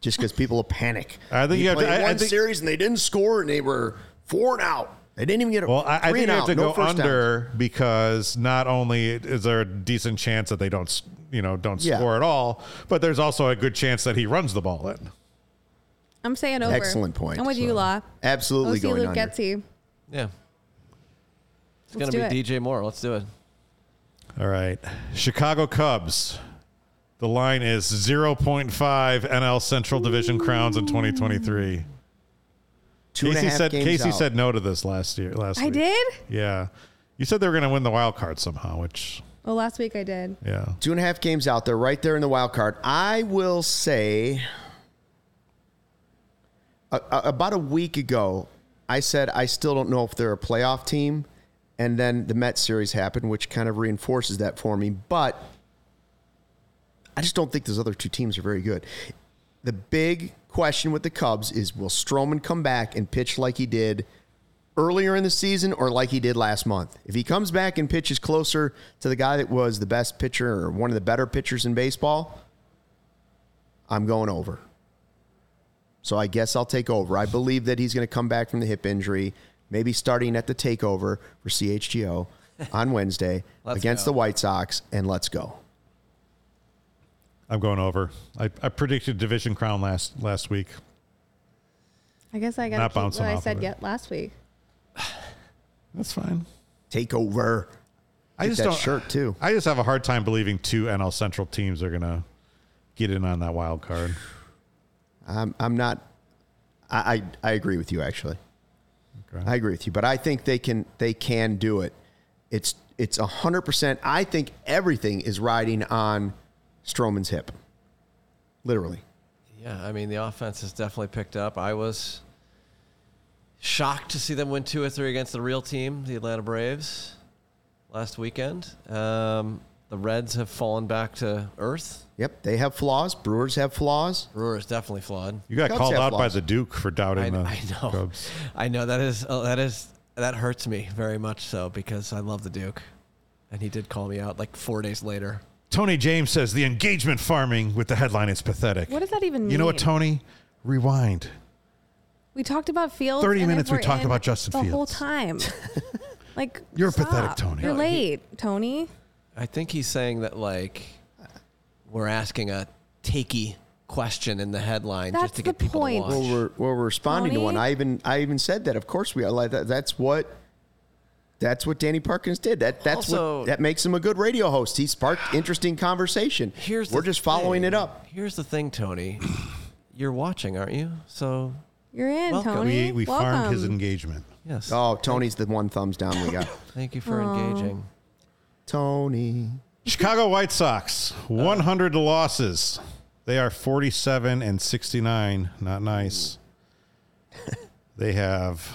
just because people will panic. I think They you have to- played I- I one think- series and they didn't score and they were four and out. They didn't even get a Well, I, I think and you have out, to no go first downs. under because not only is there a decent chance that they don't, you know, don't Yeah. score at all, but there's also a good chance that he runs the ball in. I'm saying over. Excellent point. I'm with you, Law. Absolutely OC going Luke under. Getsy. Yeah. It's going to do be DJ Moore. Let's do it. All right, Chicago Cubs. The line is 0.5 NL Central Division crowns in 2023. Two and a Kacy half said games Kacy out. said no to this last year. Last I week. did? Yeah, you said they were going to win the wild card somehow, which Well, last week I did. yeah. Two and a half games out there, right there in the wild card. I will say, a, a- about a week ago, I said I still don't know if they're a playoff team, and then the Mets series happened, which kind of reinforces that for me. But I just don't think those other two teams are very good. The big question with the Cubs is: Will Stroman come back and pitch like he did? earlier in the season or like he did last month. If he comes back and pitches closer to the guy that was the best pitcher or one of the better pitchers in baseball, I'm going over. So I guess I'll take over. I believe that he's going to come back from the hip injury, maybe starting at the takeover for CHGO on Wednesday against go. the White Sox, and let's go. I'm going over. I, I predicted division crown last last week. I guess I got Not to keep bouncing what I said yet last week. That's fine. Takeover. I Get just that don't. shirt too. I just have a hard time believing two NL Central teams are gonna get in on that wild card. I'm, I'm not. I, I I agree with you actually. Okay. I agree with you, but I think they can they can do it. It's it's a hundred percent. I think everything is riding on Stroman's hip, literally. Yeah, I mean, the offense has definitely picked up. I was Shocked to see them win two or three against the real team, the Atlanta Braves, last weekend. Um, the Reds have fallen back to earth. Yep, they have flaws. Brewers have flaws. Brewers definitely flawed. You got Cubs called have out by the Duke for doubting I, the I know. Cubs. I know that is uh, that is that hurts me very much so because I love the Duke, and he did call me out like four days later. Tony James says the engagement farming with the headline is pathetic. What does that even mean? You know what, Tony? Rewind. We talked about Fields. 30 and minutes if we we're talked about Justin Fields. the whole time. like You're stop. pathetic, Tony. You're No, he- late, Tony. I think he's saying that like we're asking a takey question in the headline That's just to the get people point. to watch. Well, we're, we're responding to one. I even I even said that. Of course we are. Like that, that's what that's what Danny Parkins did. That that's Also- what that makes him a good radio host. He sparked interesting conversation. Here's we're the just following thing. it up. Here's the thing, Tony. You're watching, aren't you? So You're in, Welcome. Tony. We, we farmed his engagement. yes. Oh, Tony's the one thumbs down we got. Thank you for engaging. Tony. Chicago White Sox, uh. 100 losses. They are 47 and 69. Not nice. they have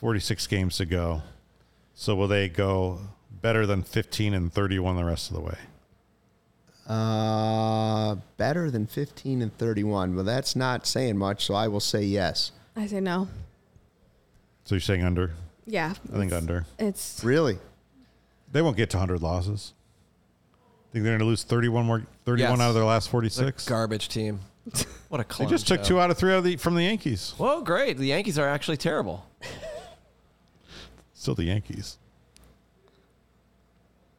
46 games to go. So will they go better than 15 and 31 the rest of the way? Uh, better than 15 and 31. Well, that's not saying much, so I will say yes. I say no. So you're saying under? Yeah. I think under. It's Really? They won't get to 100 losses. Think they're going to lose 31 more 31 Yes. out of their last It's a 46? garbage team. What a They clown just took show. two out of 3 out of the, from the Yankees. Whoa, great. The Yankees are actually terrible. Still the Yankees.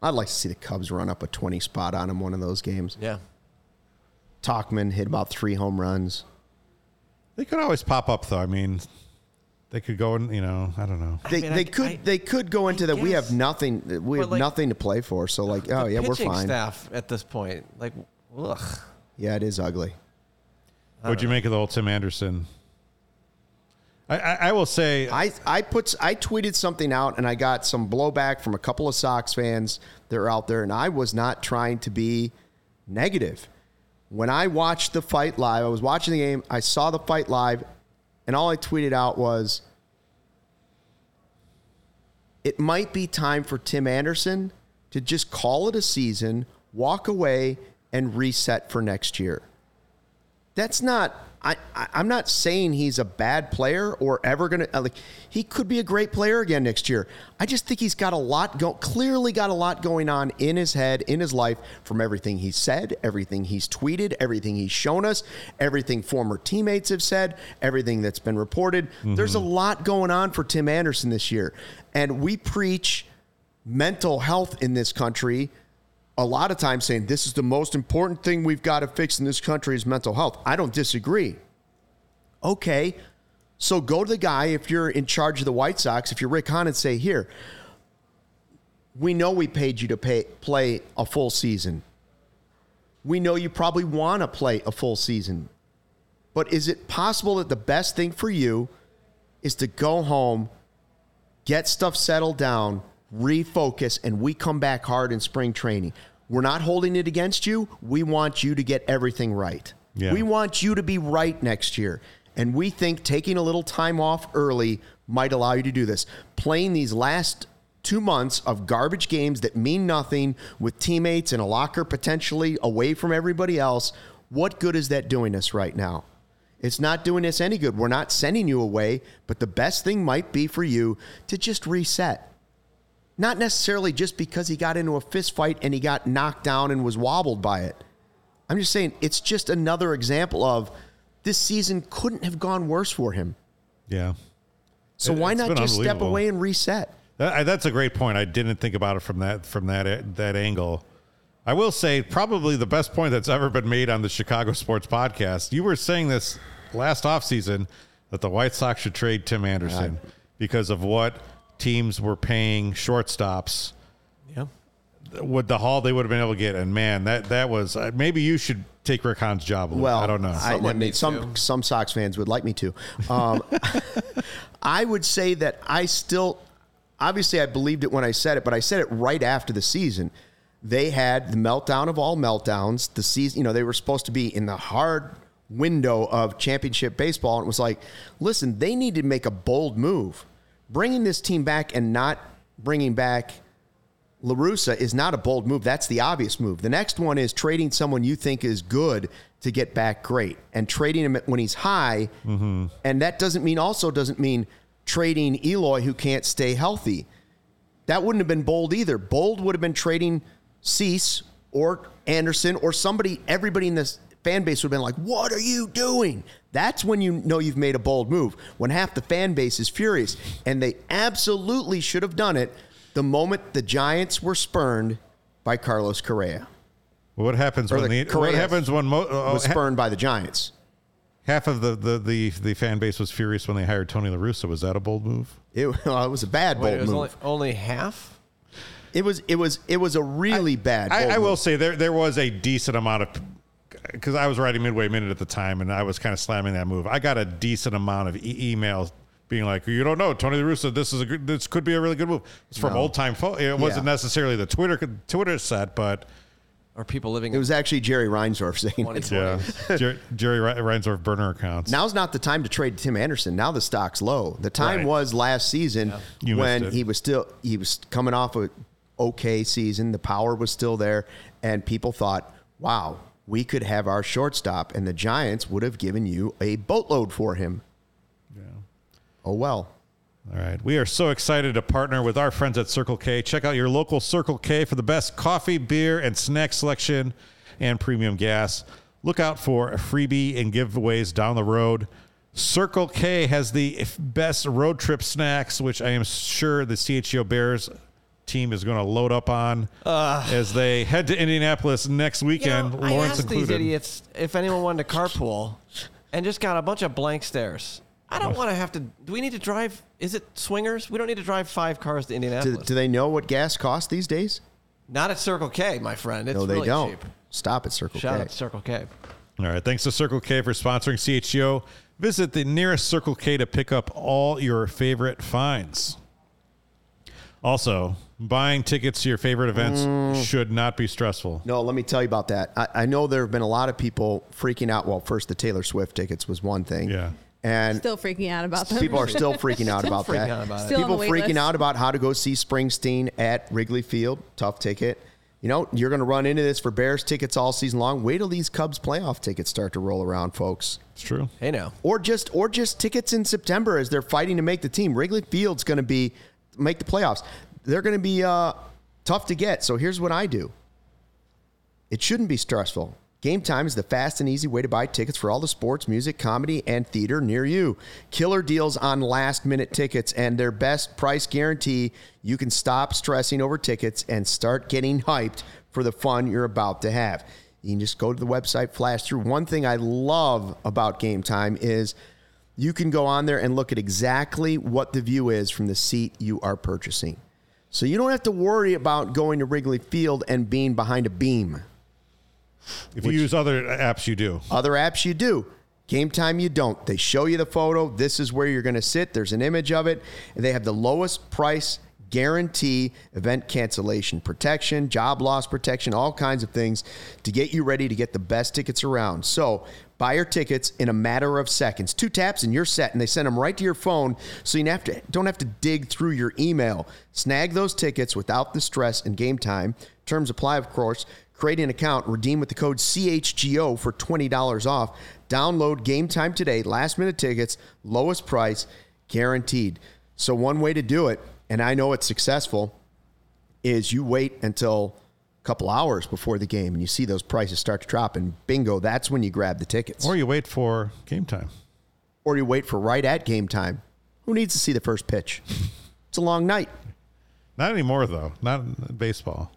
I'd like to see the Cubs run up a 20 spot on him one of those games. Yeah. Tauchman hit about three home runs. They could always pop up though. I mean, they could go and, you know, I don't know. They, mean, they I- could I- they could go into that. We have nothing. We have like, nothing to play for. So like, oh the yeah, we're fine. staff at this point, like, ugh. Yeah, it is ugly. What'd you make of the whole Tim Anderson? I, I, will say, I I put I tweeted something out and I got some blowback from a couple of Sox fans that are out there, and I was not trying to be negative. When I watched the fight live, I was watching the game. I saw the fight live, and all I tweeted out was, "It might be time for Tim Anderson to just call it a season, walk away, and reset for next year." that's not I, I I'm not saying he's a bad player or ever gonna uh, like he could be a great player again next year. I just think he's got a lot go clearly got a lot going on in his head, in his life, from everything he's said, everything he's tweeted, everything he's shown us, everything former teammates have said, everything that's been reported. There's a lot going on for Tim Anderson this year. And we preach mental health in this country a lot of times saying this is the most important thing we've got to fix in this country is mental health. I don't disagree. Okay, so go to the guy if you're in charge of the White Sox, if you're Rick Hahn, and say, here, we know we paid you to pay, play a full season. We know you probably want to play a full season. But is it possible that the best thing for you is to go home, get stuff settled down, refocus, and we come back hard in spring training. We're not holding it against you. We want you to get everything right. Yeah. We want you to be right next year. And we think taking a little time off early might allow you to do this. Playing these last two months of garbage games that mean nothing with teammates in a locker potentially away from everybody else, what good is that doing us right now? It's not doing us any good. We're not sending you away, but the best thing might be for you to just reset. Not necessarily just because he got into a fist fight and he got knocked down and was wobbled by it. I'm just saying it's just another example of this season couldn't have gone worse for him. yeah. So It- why not just step away and reset? That, that's a great point. I didn't think about it from that from that that angle. I will say probably the best point that's ever been made on the Chicago Sports Podcast. You were saying this last offseason that the White Sox should trade Tim Anderson because of what teams were paying shortstops. Yeah. With the haul they would have been able to get, and man, that that was uh, maybe you should take Rick Hahn's job. a little- Well, I don't know. I, I mean, some to. some Sox fans would like me to. Um, I would say that I still, obviously, I believed it when I said it, but I said it right after the season. They had the meltdown of all meltdowns. The season, you know, they were supposed to be in the hard window of championship baseball and it was like, listen, they need to make a bold move. Bringing this team back and not bringing back LaRussa is not a bold move. That's the obvious move. The next one is trading someone you think is good to get back great and trading him when he's high. Mm-hmm. And that doesn't mean, also doesn't mean trading Eloy who can't stay healthy. That wouldn't have been bold either. Bold would have been trading Cease or Anderson or somebody, everybody in this fan base would have been like, What are you doing? That's when you know you've made a bold move, when half the fan base is furious. And they absolutely should have done it the moment the Giants were spurned by Carlos Correa. What happens Or when the the, what happens when mo- uh, Was spurned by the Giants. half of the, the, the, the fan base was furious when they hired Tony La Russa? Was that a bold move? It, well, it was a bad Wait, bold it was move. only, only half? it was it was it was a really bad. I, bold I will move. say there there was a decent amount of because I was writing Midway Minute at the time, and I was kind of slamming that move. I got a decent amount of e- emails being like, "You don't know, Tony La Russa. This is a good, this could be a really good move." It's from No. old time. Fo- it wasn't Yeah. necessarily the Twitter Twitter set, but Or people living It was actually Jerry Reinsdorf saying it. yeah, Jer- Jerry Re- Reinsdorf burner accounts. Now's not the time to trade Tim Anderson. Now the stock's low. The time Right. was last season You when it. he was still he was coming off a okay season. The power was still there, and people thought, "Wow, we could have our shortstop," and the Giants would have given you a boatload for him. Yeah. Oh well. All right. We are so excited to partner with our friends at Circle K. Check out your local Circle K for the best coffee, beer, and snack selection and premium gas. Look out for a freebie and giveaways down the road. Circle K has the best road trip snacks, which I am sure the CHGO Bears team is going to load up on as they head to Indianapolis next You weekend, know, I Lawrence asked these idiots if anyone wanted to carpool and just got a bunch of blank stares. I don't want to have to. Do we need to drive? Is it swingers? We don't need to drive five cars to Indianapolis. do they know what gas costs these days? Not at Circle K, my friend. It's no, they really don't. cheap. Stop at Circle Shout K. out to Circle K. All right. Thanks to Circle K for sponsoring CHGO. Visit the nearest Circle K to pick up all your favorite finds. Also, buying tickets to your favorite events Mm. should not be stressful. No, let me tell you about that. I, I know there have been a lot of people freaking out. Well, first the Taylor Swift tickets was one thing. Yeah. And Still freaking out about them. people are still freaking out about freaking that. out about. Still people freaking list. out about how to go see Springsteen at Wrigley Field. Tough ticket. You know, you're going to run into this for Bears tickets all season long. Wait till these Cubs playoff tickets start to roll around, folks. It's true. Hey, now. Or just or just tickets in September as they're fighting to make the team. Wrigley Field's going to be make the playoffs. They're going to be uh, tough to get. So here's what I do. It shouldn't be stressful. Game Time is the fast and easy way to buy tickets for all the sports, music, comedy, and theater near you. Killer deals on last minute tickets and their best price guarantee. You can stop stressing over tickets and start getting hyped for the fun you're about to have. You can just go to the website, flash through. One thing I love about Game Time is you can go on there and look at exactly what the view is from the seat you are purchasing. So you don't have to worry about going to Wrigley Field and being behind a beam. If you use other apps, you do. Other apps you do. Game time you don't. They show you the photo. This is where you're going to sit. There's an image of it. And they have the lowest price guarantee, event cancellation protection, job loss protection, all kinds of things to get you ready to get the best tickets around. So buy your tickets in a matter of seconds. Two taps and you're set, and they send them right to your phone so you have to, don't have to dig through your email. Snag those tickets without the stress and game time. Terms apply, of course. Create an account, redeem with the code CHGO for $20 off. Download game time today. Last minute tickets, lowest price, guaranteed. So, one way to do it, and I know it's successful, is you wait until couple hours before the game and you see those prices start to drop, and bingo, that's when you grab the tickets. Or you wait for game time. or you wait for right at game time. Who needs to see the first pitch? It's a long night. Not anymore, though. Not in baseball.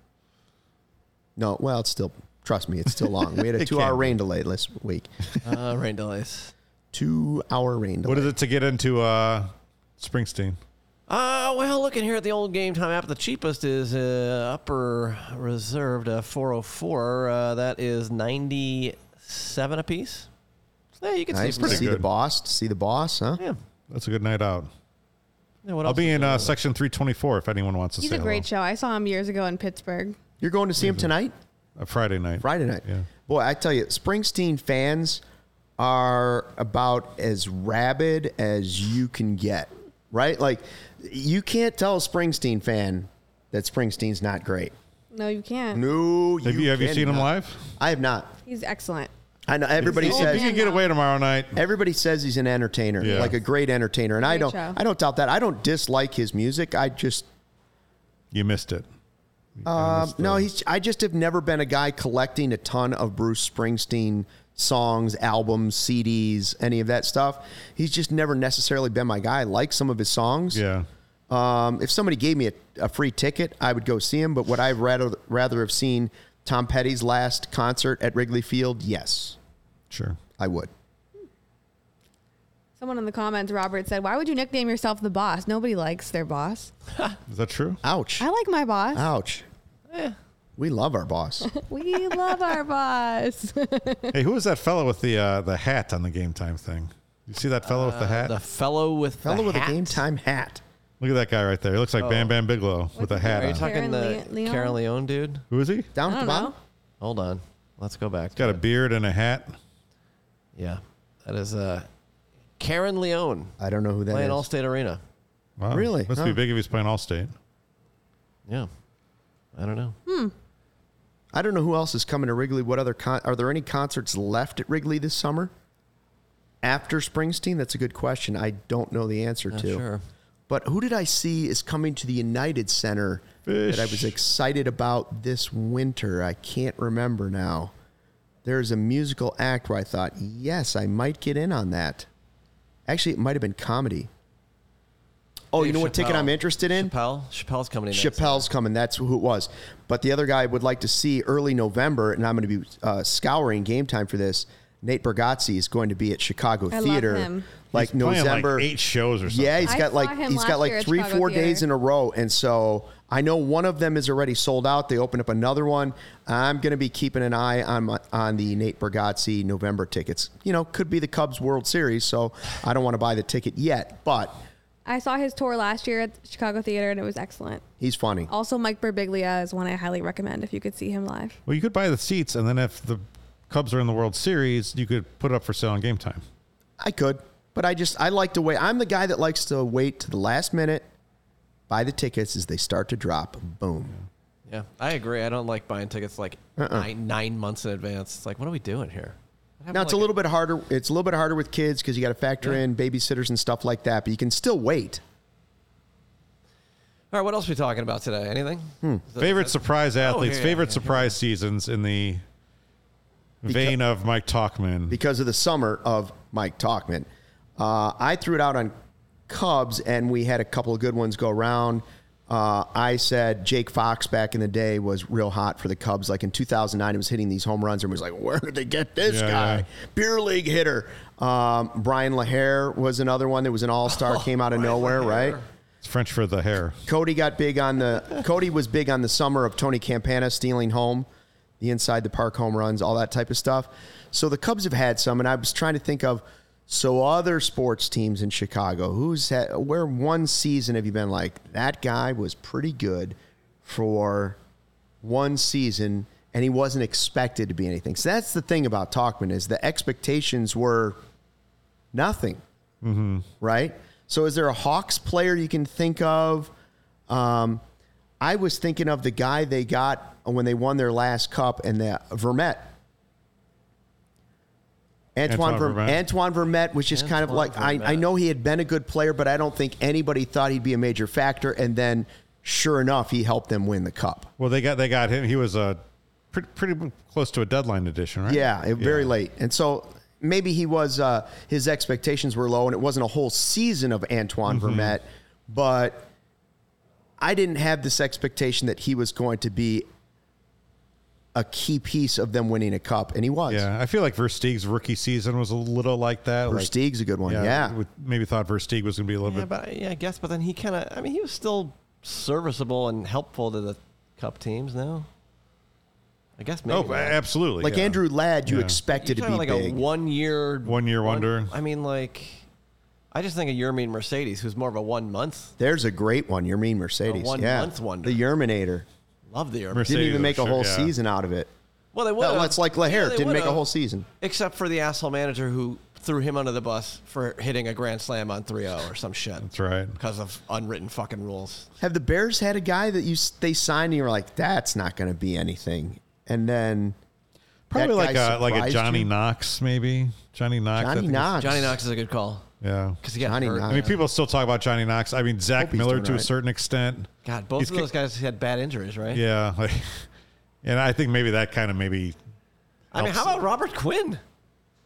No, well, it's still, trust me, it's still long. We had a two hour rain delay this week. Uh, rain delays. Two hour rain delay. What is it to get into uh, Springsteen? Uh, well, looking here at the old Game Time app, the cheapest is uh, upper reserved uh, 404. Uh, that is 97 apiece. So, yeah, you can Nice see pretty see the boss. See the boss, huh? Yeah. That's a good night out. yeah what I'll else be is in there? uh, section 324 if anyone wants to see him. He's say a great hello. show. I saw him years ago in Pittsburgh. You're going to see him tonight, A Friday night. Friday night. Yeah. Boy, I tell you, Springsteen fans are about as rabid as you can get, right? Like, you can't tell a Springsteen fan that Springsteen's not great. No, you can't. No, Have you have you seen him live? I have not. He's excellent. I know everybody He's He says old can get away tomorrow night. everybody says he's an entertainer, Yeah. like a great entertainer, and I don't show. I don't doubt that. I don't dislike his music. I just You missed it. You um, missed no, the- he's I just have never been a guy collecting a ton of Bruce Springsteen songs, albums, CDs, any of that stuff. He's just never necessarily been my guy. I like some of his songs. yeah. Um, if somebody gave me a, a free ticket, I would go see him. But would I rather rather have seen Tom Petty's last concert at Wrigley Field? Yes, Sure. I would. Someone in the comments, Robert said, "Why would you nickname yourself the boss? Nobody likes their boss. Is that true? Ouch. I like my boss. Ouch. We love our boss. We love our boss. hey, who was that fellow with the uh, the hat on the game time thing? You see that fellow with the hat? The fellow with Fellow the with hat. a game time hat. Look at that guy right there. He looks like Bam Bam Bigelow with a his hat Are you on. talking Karen the Leon? Karen Leone dude? Who is he? Down I at the bottom. know. Hold on. Let's go back. Got a to it. beard and a hat. Yeah. That is uh, Karen Leone I don't know who that playing is. Allstate Arena. Wow. Really? Must Huh. be big if he's playing Allstate. Yeah. I don't know. I don't know who else is coming to Wrigley. What other con- are there any concerts left at Wrigley this summer? After Springsteen, that's a good question. I don't know the answer Not to. sure. But who did I see is coming to the United Center that I was excited about this winter? I can't remember now. There's a musical act where I thought, yes, I might get in on that. Actually, it might have been comedy. Oh, you know what ticket I'm interested in? Chappelle. Chappelle's coming in. next Chappelle's coming. That's who it was. But the other guy I would like to see early November, and I'm going to be uh, scouring game time for this. Nate Bargatze is going to be at Chicago I love Theater, him. like He's November. like eight shows or something. yeah, he's I got like him he's last got like three, Chicago four Theater. days in a row, and so I know one of them is already sold out. They open up another one. I'm going to be keeping an eye on my, on the Nate Bargatze November tickets. You know, could be the Cubs World Series, so I don't want to buy the ticket yet, but I saw his tour last year at the Chicago Theater, and it was excellent. he's funny. Also, Mike Birbiglia is one I highly recommend if you could see him live. Well, you could buy the seats, and then if the Cubs are in the World Series, you could put it up for sale on game time. I could, but I just I like to wait. I'm the guy that likes to wait to the last minute, buy the tickets as they start to drop. Boom. Yeah, I agree. I don't like buying tickets like Uh-uh. nine, nine months in advance. It's like, what are we doing here? Now it's a little bit harder. It's a little bit harder with kids because you got to factor Yeah. in babysitters and stuff like that. But you can still wait. All right, what else are we talking about today? Anything? Hmm. That- Favorite that- surprise athletes, yeah, favorite yeah, surprise seasons in the vein of Mike Tauchman. because of the summer of Mike Tauchman. Uh, I threw it out on Cubs, and we had a couple of good ones go around. Uh, I said Jake Fox back in the day was real hot for the Cubs. Like in 2009, he was hitting these home runs, and was like, "Where did they get this Yeah, guy? yeah. Beer league hitter." Um, Bryan LaHair was another one that was an All Star, came out of nowhere, right? It's French for the hair. Cody got big on the Cody was big on the summer of Tony Campana stealing home, the inside the park home runs, all that type of stuff. So the Cubs have had some, and I was trying to think of so other sports teams in Chicago. Who's had, where one season have you been like that guy was pretty good for one season, and he wasn't expected to be anything. So that's the thing about Tauchman is the expectations were nothing right? So, is there a Hawks player you can think of? Um, I was thinking of the guy they got when they won their last cup, and the Vermette. Antoine, Antoine Vermette. Antoine Vermette was just kind of like I, I know he had been a good player, but I don't think anybody thought he'd be a major factor. And then, sure enough, he helped them win the cup. Well, they got they got him. He was a pretty, pretty close to a deadline edition, right? Yeah, it- very late. And so maybe he was uh, his expectations were low, and it wasn't a whole season of Antoine Mm-hmm. Vermette, but I didn't have this expectation that he was going to be a key piece of them winning a cup, and he was. Yeah, I feel like Versteeg's rookie season was a little like that. like- Versteeg's a good one. Yeah. we maybe thought Versteeg was going to be a little Yeah, bit. but yeah, I guess. But then he kind of. I mean, he was still serviceable and helpful to the Cup teams. Now, I guess maybe. oh, not. absolutely. Like yeah. Andrew Ladd, you Yeah. expected You're to be like big. a one-year, One-year wonder. I mean, like, I just think of Yermin Mercedes, who's more of a one-month. There's a great one. You mean Mercedes? A one yeah. month wonder. The Yerminator. Love the Yermin. Mercedes. Didn't even make a sure, whole yeah. season out of it. Well, they would. Well, it's like LaHair didn't make a whole season. except for the asshole manager who threw him under the bus for hitting a grand slam on 3-0 or some shit That's right. because of unwritten fucking rules. Have the Bears had a guy that you they signed and you're like, that's not going to be anything, and then Probably like a like a Johnny you? Knox, maybe Johnny Knox. Johnny Knox. Johnny Knox is a good call Yeah. because he got Johnny hurt. Knox. I mean, people still talk about Johnny Knox. I mean, Zach Hope he's Miller doing to a all right. certain extent. God, both He's of those guys had bad injuries, right? Yeah. Like, and I think maybe that kind of maybe. I mean, how helps. about Robert Quinn?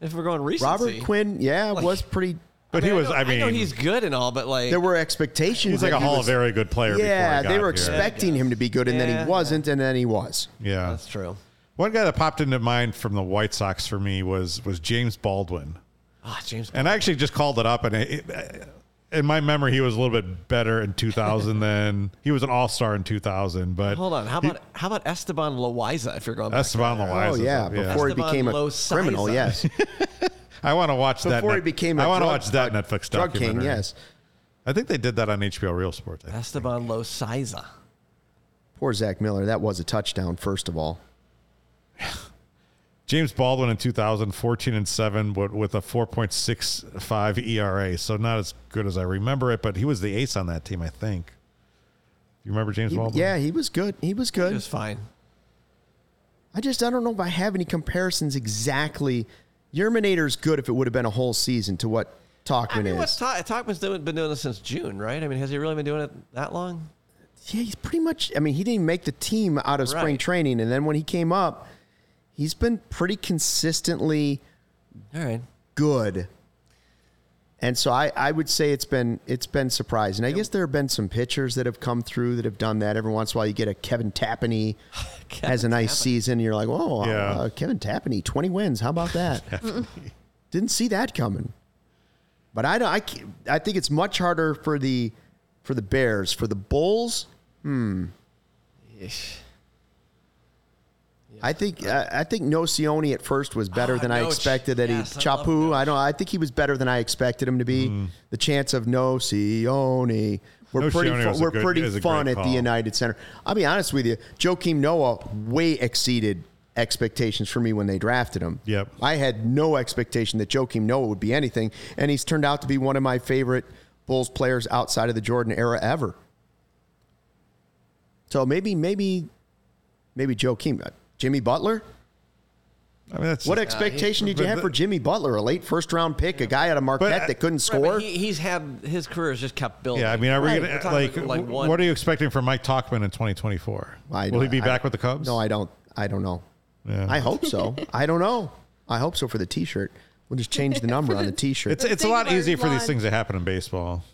If we're going recency, Robert Quinn, yeah, Like- was pretty. But he I was. know- I mean, know he's good and all, but like, There were expectations. he's like that a he Hall was- of Very good player. Yeah, before he they were here. expecting him to be good, and then Yeah, he wasn't, and then he was. Yeah. that's true. One guy that popped into mind from the White Sox for me was was James Baldwin, Ah, James. and I actually just called it up, and it, it, in my memory, he was a little bit better in 2000 than he was an All Star in 2000. But Hold on. How about how about Esteban Loaiza? If you're going back Esteban to that? Loaiza. Oh yeah, before he became a Loaiza. criminal, yes. I want to watch that. Before he became a I want to watch that Netflix drug king, yes. I think they did that on HBO Real Sports. I think. Esteban Loaiza. Poor Zach Miller. That was a touchdown, first of all. James Baldwin in 2000, 14 and 7 with, with a 4.65 ERA. So not as good as I remember it, but he was the ace on that team, I think. You remember James He- Baldwin? yeah, he was good. He was good. He was fine. I just I don't know if I have any comparisons exactly. Yerminator's good if it would have been a whole season to what Tauchman I mean, is. what's Ta- Tauchman's doing, been doing this since June, right? I mean, has he really been doing it that long? yeah, he's pretty much. I mean, he didn't make the team out of spring training, and then when he came up, he's been pretty consistently All right. good. And so I, I would say it's been it's been surprising. I guess there have been some pitchers that have come through that have done that. Every once in a while, you get a Kevin Tapani has a nice season. And you're like, oh, Yeah. uh, Kevin Tapani, 20 wins. How about that? Didn't see that coming. But I don't. I, I think it's much harder for the for the Bears. For the Bulls, Yeesh. I think I, I think Nocioni at first was better Oh, than I expected. That Yes, he I love Chapu. Noch. I don't. I think he was better than I expected him to be. The chance of Nocioni. We're pretty. Nocioni fu- we're good- pretty fun great at the. United Center. I'll be honest with you. Joakim Noah way exceeded expectations for me when they drafted him. Yep. I had no expectation that Joakim Noah would be anything, and he's turned out to be one of my favorite Bulls players outside of the Jordan era ever. So maybe, maybe, maybe Joakim, uh, Jimmy Butler. I mean, that's What expectation did you but have the- for Jimmy Butler? A late first round pick, a guy out of Marquette But, uh, that couldn't Right, score. but he, he's had his career has just kept building. Yeah, I mean, are we gonna We're like, like, w- one- what are you expecting from Mike Tauchman in 2024? I Will he be I- back with the Cubs? no, I don't. I don't know. Yeah. I hope so. I don't know. I hope so for the T-shirt. We'll just change the number on the T-shirt. It's it's a lot about easier for these things to happen in baseball.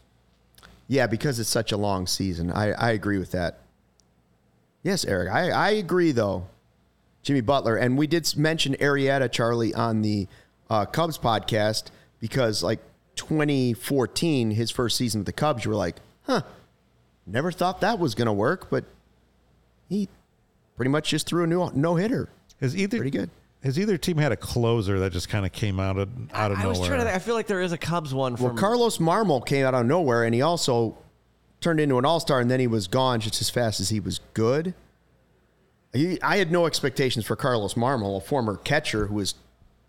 Yeah, because it's such a long season. I, I agree with that. Yes, Eric. I, I agree, though. Jimmy Butler. And we did mention Arrieta, Charlie, on the uh, Cubs podcast because, like, 2014, his first season with the Cubs, you were like, huh, never thought that was going to work, but he pretty much just threw a new no hitter. Has either Pretty good. Has either team had a closer that just kind of came out of out of nowhere? I was trying to. Think, I feel like there is a Cubs one from Well, Carlos Marmol came out of nowhere, and he also turned into an all star, and then he was gone just as fast as he was good. He, I had no expectations for Carlos Marmol, a former catcher who was.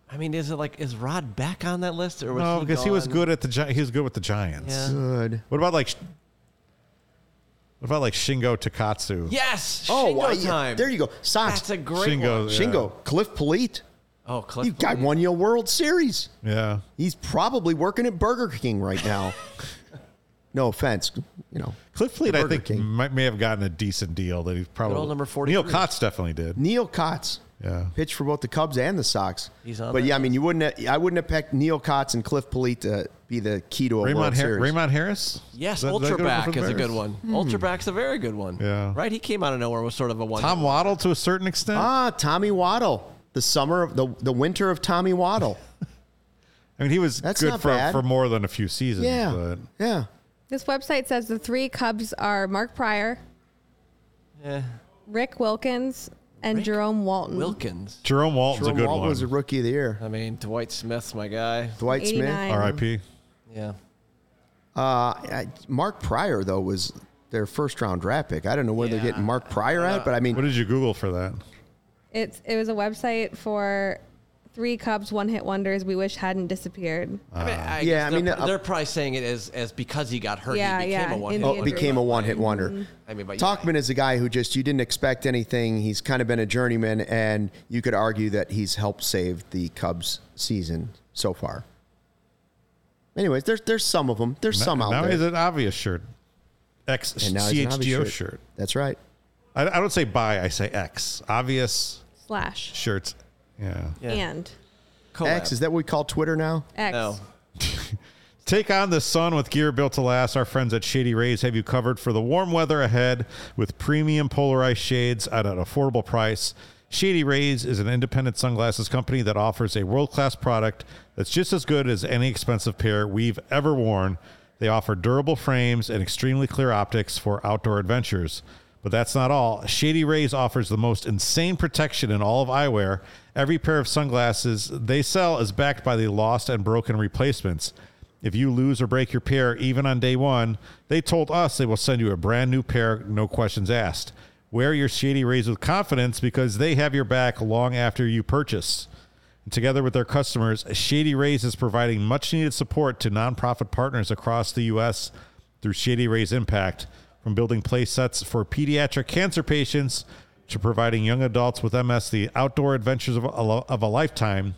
I mean, is it like is Rod back on that list or was no, because he was good at the Gi- he was good with the Giants. Yeah. Good. What about like what about like Shingo Takatsu? Yes. Oh, Shingo wow, yeah, time. there you go. Sox. That's a great Shingo, one. yeah. Shingo, Cliff Politte. Oh, Cliff. He got Booth. won you World Series. Yeah. He's probably working at Burger King right now. no offense, you know. Cliff Fleet, I think, King. might, may have gotten a decent deal that he's probably old number Neil 43. Cotts definitely did. Neal Cotts. Yeah. pitched for both the Cubs and the Sox. He's on but that yeah, I mean, you wouldn't. Have, I wouldn't have picked Neal Cotts and Cliff Politte to be the key to a Raymond, World Har- Series. Raymont Harris? Yes, Is that- is that Ultraback for is a good Bears? one. Ultraback's a very good one. Yeah. Right? He came out of nowhere was sort of a one. Tom Waddle to a certain extent. Ah, Tommy Waddle. The summer of the the winter of Tommy Waddle. I mean, he was That's good for, bad. for more than a few seasons. Yeah, But yeah. This website says the three Cubs are Mark Prior, Yeah. Rick Wilkins, and Jerome Walton. Wilkins. Jerome Walton's Jerome a good Walton one. was a rookie of the year. I mean, Dwight Smith's my guy. Dwight 89. Smith. R.I.P. Yeah. Uh, I- Mark Prior though was their first round draft pick. I don't know where they're getting Mark Prior at, but I mean, What did you Google for that? It's it was a website for three Cubs one hit wonders we wish hadn't disappeared. I mean, I Yeah, guess I they're, mean, uh, they're probably saying it as as because he got hurt, Yeah, he became yeah, a one, hit, Oh, wonder. became a one hit wonder. I mean, but Tauchman is a guy who just you didn't expect anything. He's kind of been a journeyman, and you could argue that he's helped save the Cubs season so far. Anyways, there's there's some of them. There's some out now there. he's an obvious shirt. X And now he's an obvious CHGO shirt. shirt. That's right. I, I don't say buy, I say X. Obvious Slash shirts. Yeah. Yeah. and Collab. X is that what we call Twitter now? X. No. Take on the sun with gear built to last. Our friends at Shady Rays have you covered for the warm weather ahead with premium polarized shades at an affordable price. Shady Rays is an independent sunglasses company that offers a world class product that's just as good as any expensive pair we've ever worn. They offer durable frames and extremely clear optics for outdoor adventures. But that's not all. Shady Rays offers the most insane protection in all of eyewear. Every pair of sunglasses they sell is backed by the lost and broken replacements. If you lose or break your pair, even on day one, they told us they will send you a brand new pair, no questions asked. Wear your Shady Rays with confidence because they have your back long after you purchase. And together with their customers, Shady Rays is providing much needed support to nonprofit partners across the U.S. through Shady Rays Impact, from building play sets for pediatric cancer patients to providing young adults with MS the outdoor adventures of a, of a lifetime.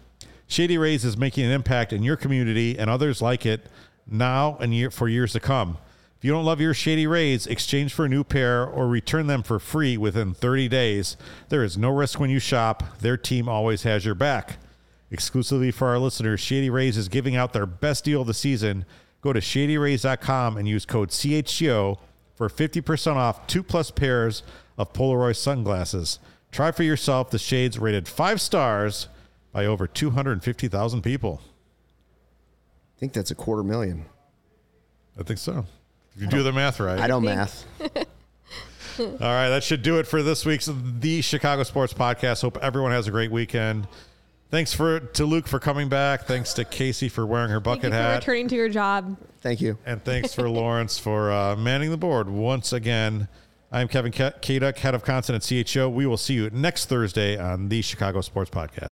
Shady Rays is making an impact in your community and others like it now and year, for years to come. If you don't love your Shady Rays, exchange for a new pair or return them for free within 30 days. There is no risk when you shop. Their team always has your back. Exclusively for our listeners, Shady Rays is giving out their best deal of the season. Go to shadyrays.com and use code CHGO for 50% off two plus pairs of Polaroid sunglasses. Try for yourself the shades rated five stars by over 250,000 people. I think that's a quarter million. I think so. If you do the math right. I don't math. All right, that should do it for this week's The Chicago Sports Podcast. Hope everyone has a great weekend. Thanks for to Luke for coming back. Thanks to Kacy for wearing her bucket Thank bucket you for hat. returning to your job. Thank you. And thanks for Lawrence for uh, manning the board once again. I'm Kevin K- Kaduk, head of content at CHGO. We will see you next Thursday on the Chicago Sports Podcast.